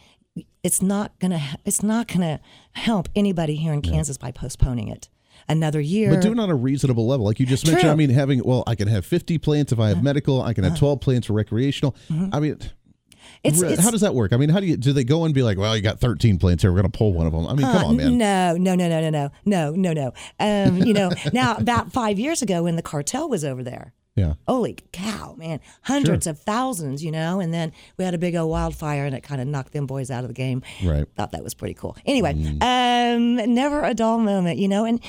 it's not gonna it's not gonna help anybody here in Kansas by postponing it another year. But do it on a reasonable level. Like you just mentioned, True. Uh-huh. I mean, having, well, I can have 50 plants if I have medical, I can have 12 plants for recreational. I mean, Mm-hmm. It's, it's, how does that work? I mean, how do you do they go and be like, well, you got 13 plants here, we're going to pull one of them? I mean, uh, come on, man. No, no, no, no, no, no, no, no, um, you know, now about five years ago when the cartel was over there. Yeah. Holy cow, man. Hundreds sure. of thousands, you know? And then we had a big old wildfire and it kind of knocked them boys out of the game. Right. Thought that was pretty cool. Anyway, mm. um, never a dull moment, you know? And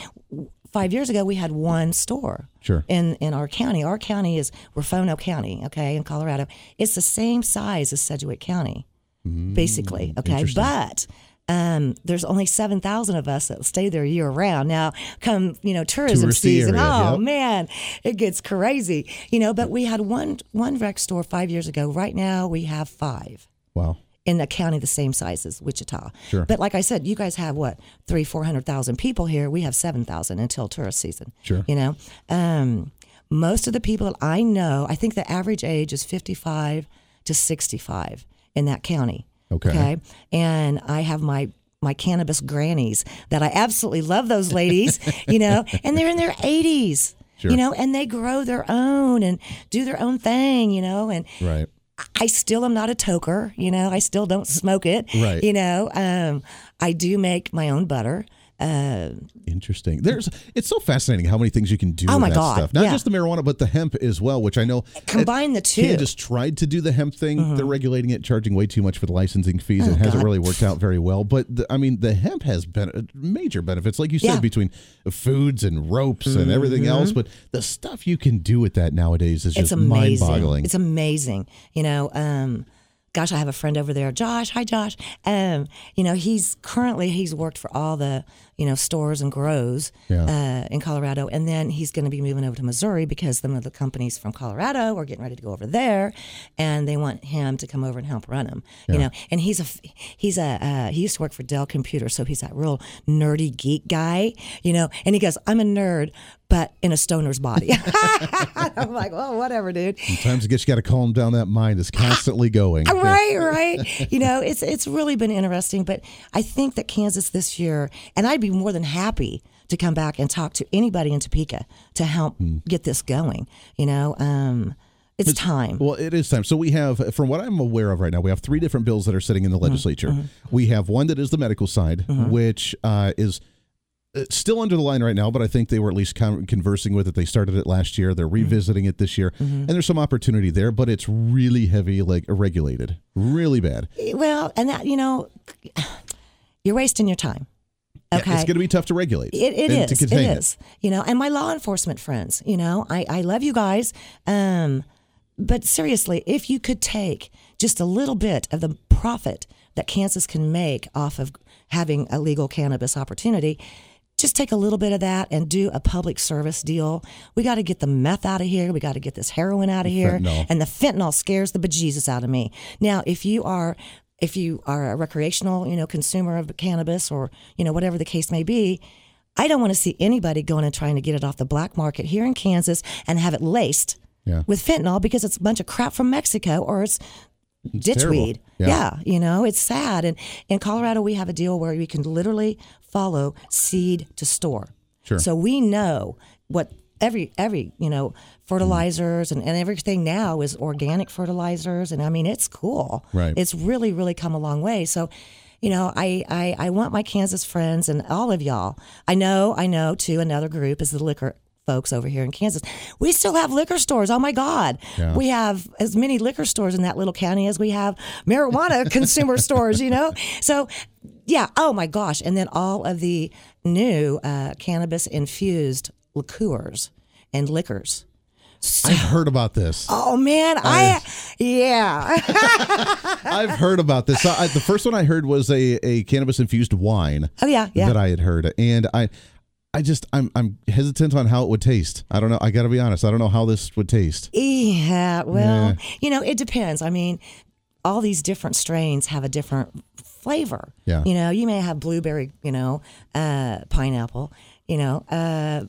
five years ago we had one store. Sure. In in our county, our county is Huerfano County, okay, in Colorado. It's the same size as Sedgwick County, basically, okay, Mm, but. Um, there's only seven thousand of us that stay there year round. Now, come you know tourism Touristy season. area, oh yep. man, it gets crazy, you know. But we had one one rec store five years ago. Right now, we have five Wow. In a county the same size as Wichita. Sure. But like I said, you guys have what three, four hundred thousand people here. We have seven thousand until tourist season. Sure. You know, um, most of the people that I know, I think the average age is fifty-five to sixty-five in that county. Okay. Okay. And I have my my cannabis grannies that I absolutely love those ladies, you know, and they're in their 80s. Sure. You know, and they grow their own and do their own thing, you know, and Right. I still am not a toker, you know. I still don't smoke it, Right. You know, um, I do make my own butter. Uh, Interesting. There's it's so fascinating how many things you can do Oh with my that God, stuff. Not yeah. just the marijuana, but the hemp as well, which I know Combine the two. Mm-hmm. Kansas tried to do the hemp thing. They're regulating it, charging way too much for the licensing fees. it hasn't Oh, God. really worked out very well. But the, I mean, the hemp has been major benefits, like you said, Yeah. Mm-hmm. between foods and ropes and everything else. But the stuff you can do with that nowadays is it's just amazing. mind-boggling. It's amazing. You know, um, gosh, I have a friend over there, Josh. Hi, Josh. Um, you know, he's currently he's worked for all the you know stores and grows Yeah. uh, in Colorado, and then he's going to be moving over to Missouri because some of the companies from Colorado are getting ready to go over there, and they want him to come over and help run them. You know, and he's a he's a uh, he used to work for Dell Computer, so he's that real nerdy geek guy. You know, and he goes, I'm a nerd. But in a stoner's body. I'm like, well, whatever, dude. Sometimes I guess you just got to calm down that mind. It's constantly going. right right you know it's it's really been interesting but i think that kansas this year and i'd be more than happy to come back and talk to anybody in topeka to help get this going you know um it's, time Well, it is time. So we have, from what I'm aware of right now, we have three different bills that are sitting in the legislature. We have one that is the medical side, which uh, is Uh, still under the line right now, but I think they were at least con- conversing with it. They started it last year. They're mm-hmm. revisiting it this year, mm-hmm. and there's some opportunity there, but it's really heavy, like regulated, really bad. Eh, well and that you know you're wasting your time Yeah, okay it's going to be tough to regulate. It, it is. it is. You know, and my law enforcement friends, you know, I, I love you guys. Um, but seriously, if you could take just a little bit of the profit that Kansas can make off of having a legal cannabis opportunity, just take a little bit of that and do a public service deal. We got to get the meth out of here. We got to get this heroin out of here. fentanyl. And the fentanyl scares the bejesus out of me. Now, if you are if you are a recreational, you know, consumer of cannabis or, you know, whatever the case may be, I don't want to see anybody going and trying to get it off the black market here in Kansas and have it laced Yeah. with fentanyl because it's a bunch of crap from Mexico or it's ditchweed. Yeah. Yeah. you know, it's sad. And in Colorado, we have a deal where we can literally follow seed to store. Sure. So we know what every every you know fertilizers and, and everything now is organic fertilizers and i mean it's cool Right. it's really really come a long way so you know I, I i want my kansas friends and all of y'all i know i know too another group is the liquor folks over here in kansas. We still have liquor stores. Oh my god. Yeah. we have as many liquor stores in that little county as we have marijuana consumer stores you know? So yeah. Oh my gosh. And then all of the new uh, cannabis infused liqueurs and liquors. I've heard about this. oh man. I yeah. I've heard about this. I, the first one I heard was a, a cannabis infused wine. oh yeah yeah. that I had heard, and I, I just I'm I'm hesitant on how it would taste. I don't know. I got to be honest. I don't know how this would taste. Yeah, well, you know, it depends. I mean, all these different strains have a different flavor. Yeah. You know, you may have blueberry, you know, uh, pineapple, you know, uh,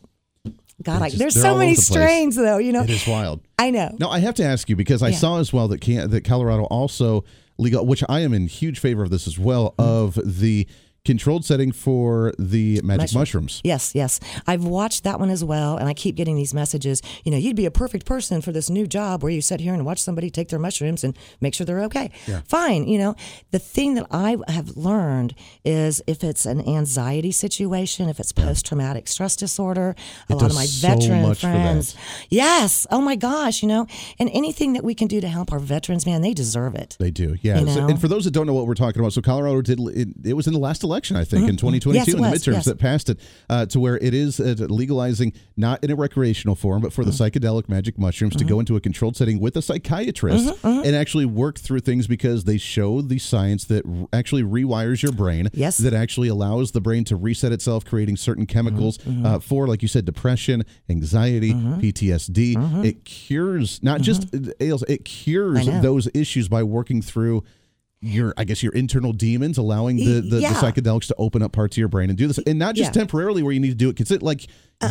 God, just- there's so many the strains though, you know. It is wild. I know. No, I have to ask you because I Yeah. saw as well that can, that Colorado also legal, which I am in huge favor of this as well, Mm-hmm. of the controlled setting for the magic Mushroom. mushrooms. Yes, yes. I've watched that one as well, and I keep getting these messages. You know, you'd be a perfect person for this new job where you sit here and watch somebody take their mushrooms and make sure they're okay. Yeah. Fine. You know, the thing that I have learned is if it's an anxiety situation, if it's post traumatic stress disorder, a It lot of my so veteran friends. Yes. Oh my gosh. You know, and anything that we can do to help our veterans, man, they deserve it. They do, yeah. You So- and for those that don't know what we're talking about, so Colorado did it, it was in the last election, I think, in 2022 Mm-hmm. Yes, in the midterms yes. that passed it uh, to where it is uh, legalizing not in a recreational form, but for the Mm-hmm. psychedelic magic mushrooms to go into a controlled setting with a psychiatrist Mm-hmm, and actually work through things because they show the science that r- actually rewires your brain. Yes. That actually allows the brain to reset itself, creating certain chemicals Mm-hmm, uh, for, like you said, depression, anxiety, PTSD. It cures not just uh, ails, it cures Mm-hmm. Those issues by working through your I guess your internal demons, allowing the, the, Yeah. the psychedelics to open up parts of your brain and do this. And not just Yeah. Uh-huh. temporarily where you need to do it, because it like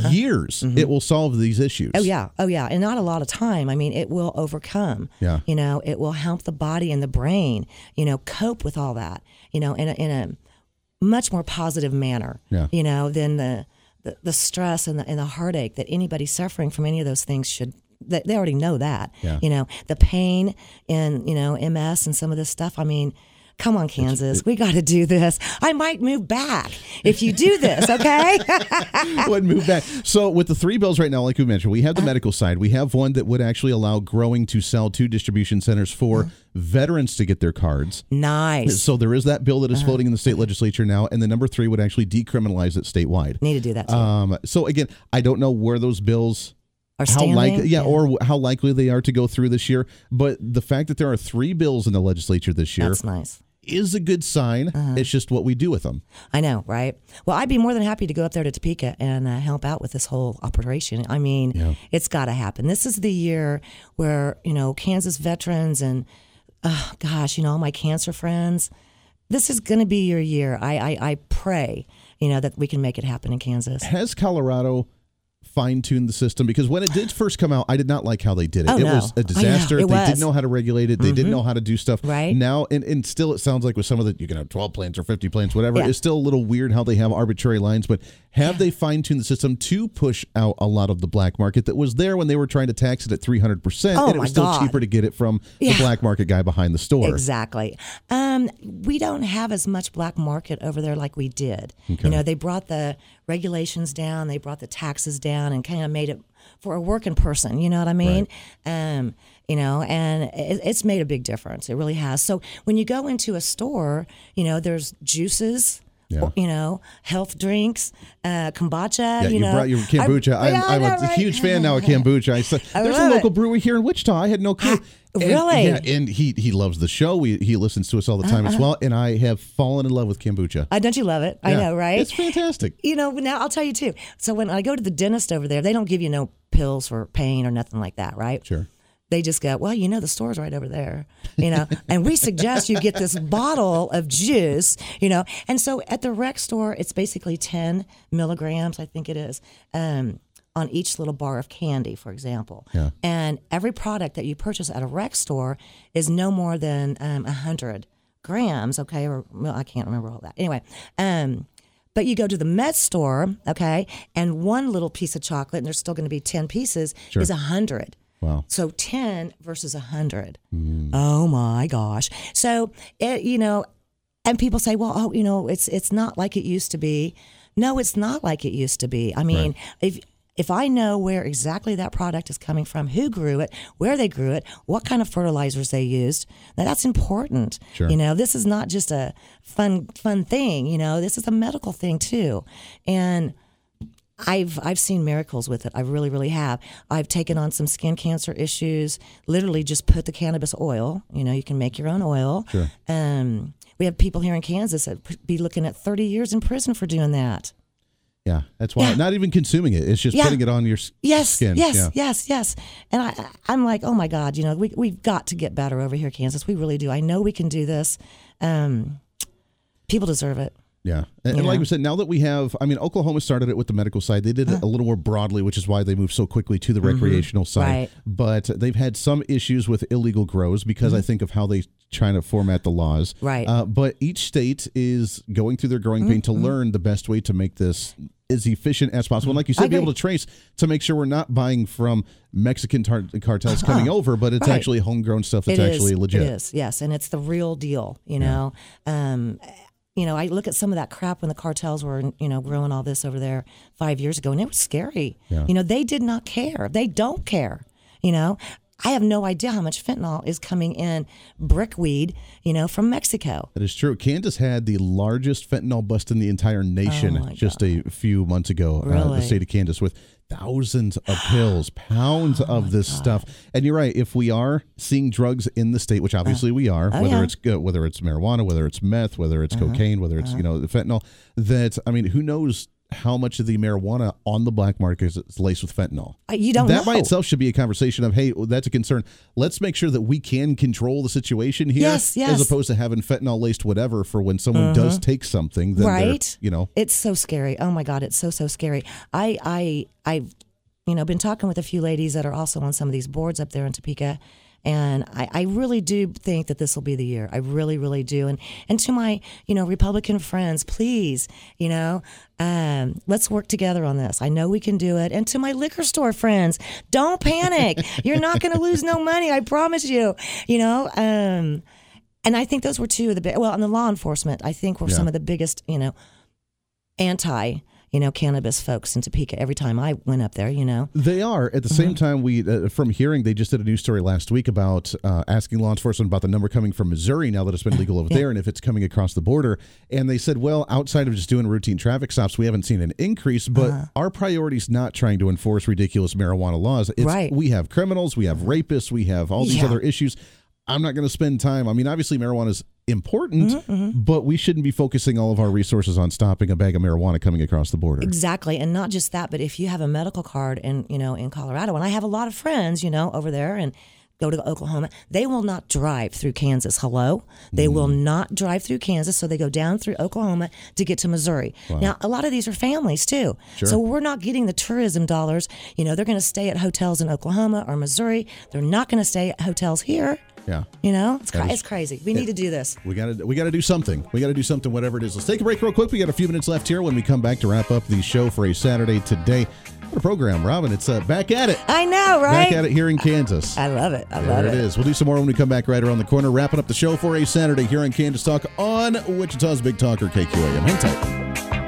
years it will solve these issues. Oh yeah, oh yeah, and not a lot of time. I mean, it will overcome. Yeah. You know, it will help the body and the brain. You know, cope with all that. You know, in a, in a much more positive manner. Yeah. You know, than the the, the stress and the and the heartache that anybody suffering from any of those things should. They, they already know that. Yeah. You know, the pain in you know MS and some of this stuff. I mean. Come on, Kansas. we got to do this. I might move back if you do this, okay? would move back. So with the three bills right now, like we mentioned, we have the medical side. We have one that would actually allow growing to sell to distribution centers for veterans to get their cards. nice. So there is that bill that is Uh-huh. floating in the state legislature now, and the number three would actually decriminalize it statewide. Need to do that too. Um, so again, I don't know where those bills Are how likely, yeah, or how likely they are to go through this year. But the fact that there are three bills in the legislature this year That's nice. is a good sign. It's just what we do with them. I know, right? Well, I'd be more than happy to go up there to Topeka and uh, help out with this whole operation. I mean, Yeah. it's got to happen. This is the year where, you know, Kansas veterans and, oh, gosh, you know, all my cancer friends, this is going to be your year. I, I, I pray, you know, that we can make it happen in Kansas. Has Colorado fine tuned the system? Because when it did first come out, I did not like how they did it. Oh, it no. was a disaster. it they was. Mm-hmm. didn't know how to regulate it. They didn't know how to do stuff. Right. Now, and, and still, it sounds like with some of the, you can have 12 plants or 50 plants, whatever. Yeah. It's still a little weird how they have arbitrary lines, but have they fine tuned the system to push out a lot of the black market that was there when they were trying to tax it at 300%? Oh, and it was still God. cheaper to get it from Yeah. the black market guy behind the store. Exactly. Um, we don't have as much black market over there like we did. You know, they brought the regulations down, they brought the taxes down, and kind of made it for a working person. You know what I mean? Um, you know, and it, it's made a big difference. It really has. So when you go into a store, you know, there's juices. Yeah. You know, health drinks, uh, kombucha. Yeah, you, you, know, brought your kombucha. I, I'm, yeah, a right? huge fan now of kombucha. I said, I there's a local it. brewery here in Wichita. I had no clue. And- really? Yeah, and he he loves the show. We, he listens to us all the time Uh-huh. as well. And I have fallen in love with kombucha. Uh, don't you love it? I know, right? It's fantastic. you know, now I'll tell you too. So when I go to the dentist over there, they don't give you no pills for pain or nothing like that, right? Sure. They just go, well, you know, the store's right over there, you know, and we suggest you get this bottle of juice, you know. And so at the rec store, it's basically 10 milligrams, I think it is, um, on each little bar of candy, for example. Yeah. And every product that you purchase at a rec store is no more than um, 100 grams, okay? Or, well, I can't remember all that. Anyway, um, but you go to the med store, okay, and one little piece of chocolate, and there's still going to be 10 pieces, is a 100. Wow. So 10 versus 100. Mm. Oh my gosh. So, it, you know, and people say, well, oh, you know, it's it's not like it used to be. No, it's not like it used to be. I mean, if if I know where exactly that product is coming from, who grew it, where they grew it, what kind of fertilizers they used, now that's important. Sure. You know, this is not just a fun fun thing, you know, this is a medical thing too. And I've I've seen miracles with it. I really, really have. I've taken on some skin cancer issues. Literally, just put the cannabis oil. You know, you can make your own oil. Sure. Um, we have people here in Kansas that be looking at 30 years in prison for doing that. Yeah. That's why. Yeah. Not even consuming it. It's just Yeah. putting it on your Yes, skin. yes, Yeah. yes, yes. And I, I'm like, oh my God, you know, we we've got to get better over here, Kansas. We really do. I know we can do this. Um, people deserve it. Yeah. And, and like we said, now that we have, I mean, Oklahoma started it with the medical side. They did it a little more broadly, which is why they moved so quickly to the recreational side. Mm-hmm. Right. But they've had some issues with illegal grows because I think of how they trying to format the laws. Mm-hmm. Right. Mm-hmm. Uh, but each state is going through their growing pain to learn the best way to make this as efficient as possible. And like you said, be able to trace to make sure we're not buying from Mexican tar- cartels coming over, but it's Right. actually homegrown stuff that's It is. actually legit. It is, yes, and it's the real deal. You know, um, you know, I look at some of that crap when the cartels were, you know, growing all this over there five years ago, and it was scary. Yeah. You know, they did not care. They don't care. You know, I have no idea how much fentanyl is coming in brickweed, you know, from Mexico. That is true. Kansas had the largest fentanyl bust in the entire nation Oh, just a few months ago. Uh, the state of Kansas with thousands of pills, pounds Oh, of this stuff. And you're right. If we are seeing drugs in the state, which obviously we are, Oh, whether yeah. Uh-huh. it's uh, whether it's marijuana, whether it's meth, whether it's cocaine, whether it's you know the fentanyl, that I mean, who knows? How much of the marijuana on the black market is- laced with fentanyl? You don't that know. by itself should be a conversation of, hey, that's a concern. Let's make sure that we can control the situation here, Yes, yes. as opposed to having fentanyl laced whatever for when someone uh-huh. does take something. Then right you know, it's so scary oh my god it's so so scary i i i've you know been talking with a few ladies that are also on some of these boards up there in topeka and I, I really do think that this will be the year. I really, really do. And and to my, you know, Republican friends, please, you know, um, let's work together on this. I know we can do it. And to my liquor store friends, don't panic. You're not going to lose no money. I promise you. You know, um, and I think those were two of the big. Well, on the law enforcement, I think were Yeah. some of the biggest, you know, anti you know, cannabis folks in Topeka every time I went up there. You know, They are. At the Mm-hmm. same time, we uh, from hearing they just did a news story last week about uh, asking law enforcement about the number coming from Missouri now that it's been legal over there, and if it's coming across the border. And they said, well, outside of just doing routine traffic stops, we haven't seen an increase. But Uh-huh. our priority is not trying to enforce ridiculous marijuana laws. It's, Right. We have criminals, we have rapists, we have all these Yeah. other issues. I'm not going to spend time. I mean, obviously, marijuana is important, Mm-hmm, but we shouldn't be focusing all of our resources on stopping a bag of marijuana coming across the border. Exactly, and not just that, but if you have a medical card in you know in Colorado, and I have a lot of friends you know over there and go to Oklahoma, they will not drive through Kansas. Hello, they will Mm. not drive through Kansas, so they go down through Oklahoma to get to Missouri. Now, a lot of these are families too, so we're not getting the tourism dollars. You know, they're going to stay at hotels in Oklahoma or Missouri. They're not going to stay at hotels here. Yeah. You know, it's, cra- is- it's crazy. We need to do this. We gotta we gotta do something. We gotta do something, whatever it is. Let's take a break real quick. We got a few minutes left here. When we come back to wrap up the show for a Saturday today, what a program, Robin! It's uh, back at it, I know, right? back at it here in Kansas. I love it. I there love it it. is. We'll do some more when we come back right around the corner, wrapping up the show for a Saturday here on Kansas Talk on Wichita's Big Talker KQAM. Hang tight.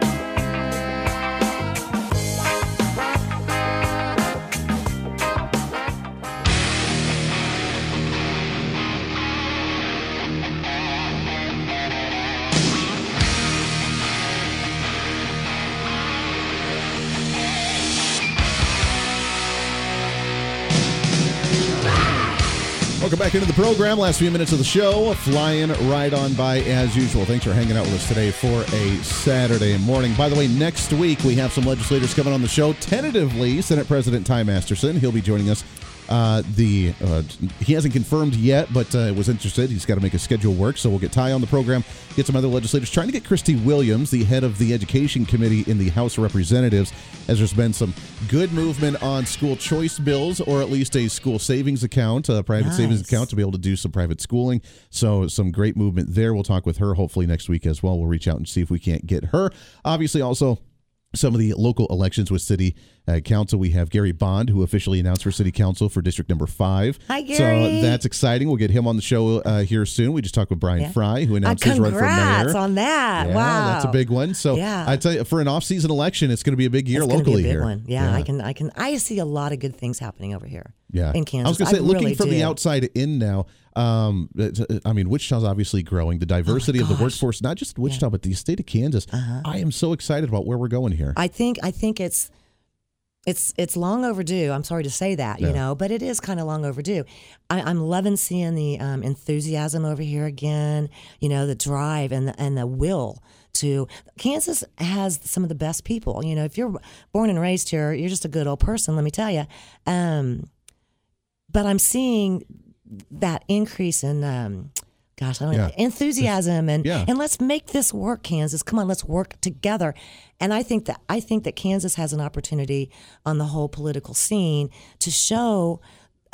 Into the program. Last few minutes of the show, flying right on by as usual. Thanks for hanging out with us today for a Saturday morning. By the way, next week we have some legislators coming on the show. Tentatively, Senate President Ty Masterson. He'll be joining us. Uh, the uh, he hasn't confirmed yet, but uh, was interested. He's got to make his schedule work, so we'll get Ty on the program. Get some other legislators trying to get Kristey Williams, the head of the Education Committee in the House of Representatives, as there's been some good movement on school choice bills, or at least a school savings account, a private savings account to be able to do some private schooling. So some great movement there. We'll talk with her hopefully next week as well. We'll reach out and see if we can't get her. Obviously, also some of the local elections with city uh, council. We have Gary Bond, who officially announced for city council for District Number Five. Hi, Gary. So that's exciting. We'll get him on the show uh, here soon. We just talked with Bryan Yeah. Frye, who Uh, announced his run for mayor. congrats on that. Yeah, wow. that's a big one. So Yeah. I tell you, for an off-season election, it's going to be a big year It's locally be a big here. One. Yeah, I can, I can, I see a lot of good things happening over here. Yeah, in Kansas. I was going to say, looking really from the outside in now. Um, I mean, Wichita's obviously growing. The diversity of the Oh. Uh-huh. workforce, not just Wichita, but the state of Kansas. I am so excited about where we're going here. I think, I think it's, it's, it's long overdue. I'm sorry to say that, Yeah. you know, but it is kind of long overdue. I, I'm loving seeing the um, enthusiasm over here again. You know, the drive and the, and the will to. Kansas has some of the best people. You know, if you're born and raised here, you're just a good old person. Let me tell you. Um, but I'm seeing that increase in um gosh, I don't know, enthusiasm and Yeah. and let's make this work, Kansas. Come on, let's work together. And I think that I think that Kansas has an opportunity on the whole political scene to show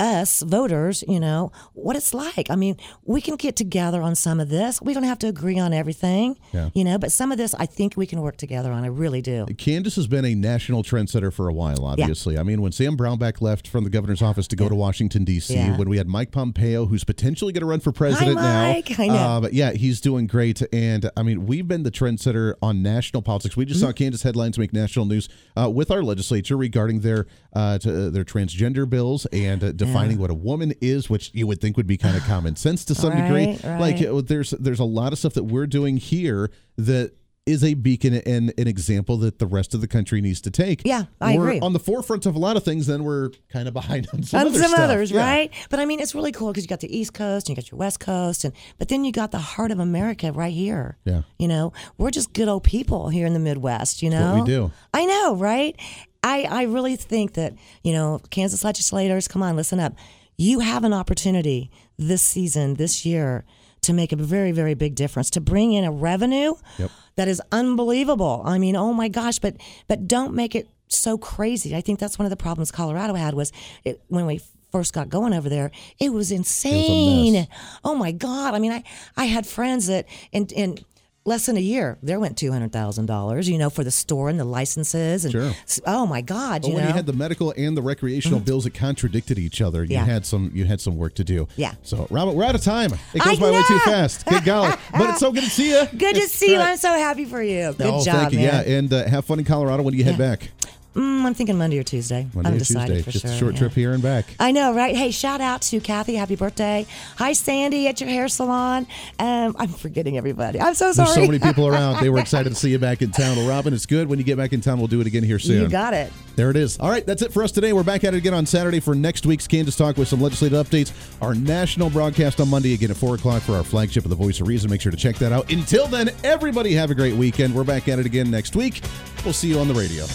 us voters, you know, what it's like. I mean, we can get together on some of this. We don't have to agree on everything, Yeah. you know, but some of this I think we can work together on. I really do. Kansas has been a national trendsetter for a while, obviously. I mean, when Sam Brownback left from the governor's office to go to Washington, D.C., Yeah. when we had Mike Pompeo, who's potentially going to run for president Mike. now. I know. Uh, but yeah, he's doing great. And I mean, we've been the trendsetter on national politics. We just Mm-hmm. saw Kansas headlines make national news uh, with our legislature regarding their uh, to, their transgender bills and uh, defining what a woman is, which you would think would be kind of common sense to some degree. Right, right. Like uh, there's there's a lot of stuff that we're doing here that is a beacon and an example that the rest of the country needs to take. Yeah, I we're agree. on the forefront of a lot of things, then we're kind of behind on some and other some stuff. others, Yeah. right? But I mean, it's really cool because you got the East Coast and you got your West Coast, and but then you got the heart of America right here. Yeah. you know, we're just good old people here in the Midwest. You know, we do. I know, right? I I really think that you know, Kansas legislators, come on, listen up. You have an opportunity this season, this year. To make a very, very big difference, to bring in a revenue Yep. that is unbelievable. I mean, oh my gosh, but but don't make it so crazy. I think that's one of the problems Colorado had was it, when we first got going over there, it was insane. mess. oh my god. I mean, I I had friends that and and less than a year, there went two hundred thousand dollars. You know, for the store and the licenses and Sure. oh my God, But you when know. you had the medical and the recreational bills that contradicted each other, you Yeah. had some you had some work to do. Yeah. So, Robert, we're out of time. It I goes by way too fast. Good golly. But it's so good to see you. Good to see you. I'm so happy for you. Good oh, job, thank you. man. Yeah, and uh, have fun in Colorado when you head Yeah. back. Mm, I'm thinking Monday or Tuesday. Monday I'm or Tuesday. for Just sure. a short yeah. trip here and back. I know, right? Hey, shout out to Kathy. Happy birthday. Hi, Sandy at your hair salon. Um, I'm forgetting everybody. I'm so sorry. There's so many people around. They were excited to see you back in town. Well, Robin, it's good. When you get back in town, we'll do it again here soon. You got it. There it is. All right, that's it for us today. We're back at it again on Saturday for next week's Kansas Talk with some legislative updates. Our national broadcast on Monday again at 4 o'clock for our flagship of the Voice of Reason. Make sure to check that out. Until then, everybody have a great weekend. We're back at it again next week. We'll see you on the radio.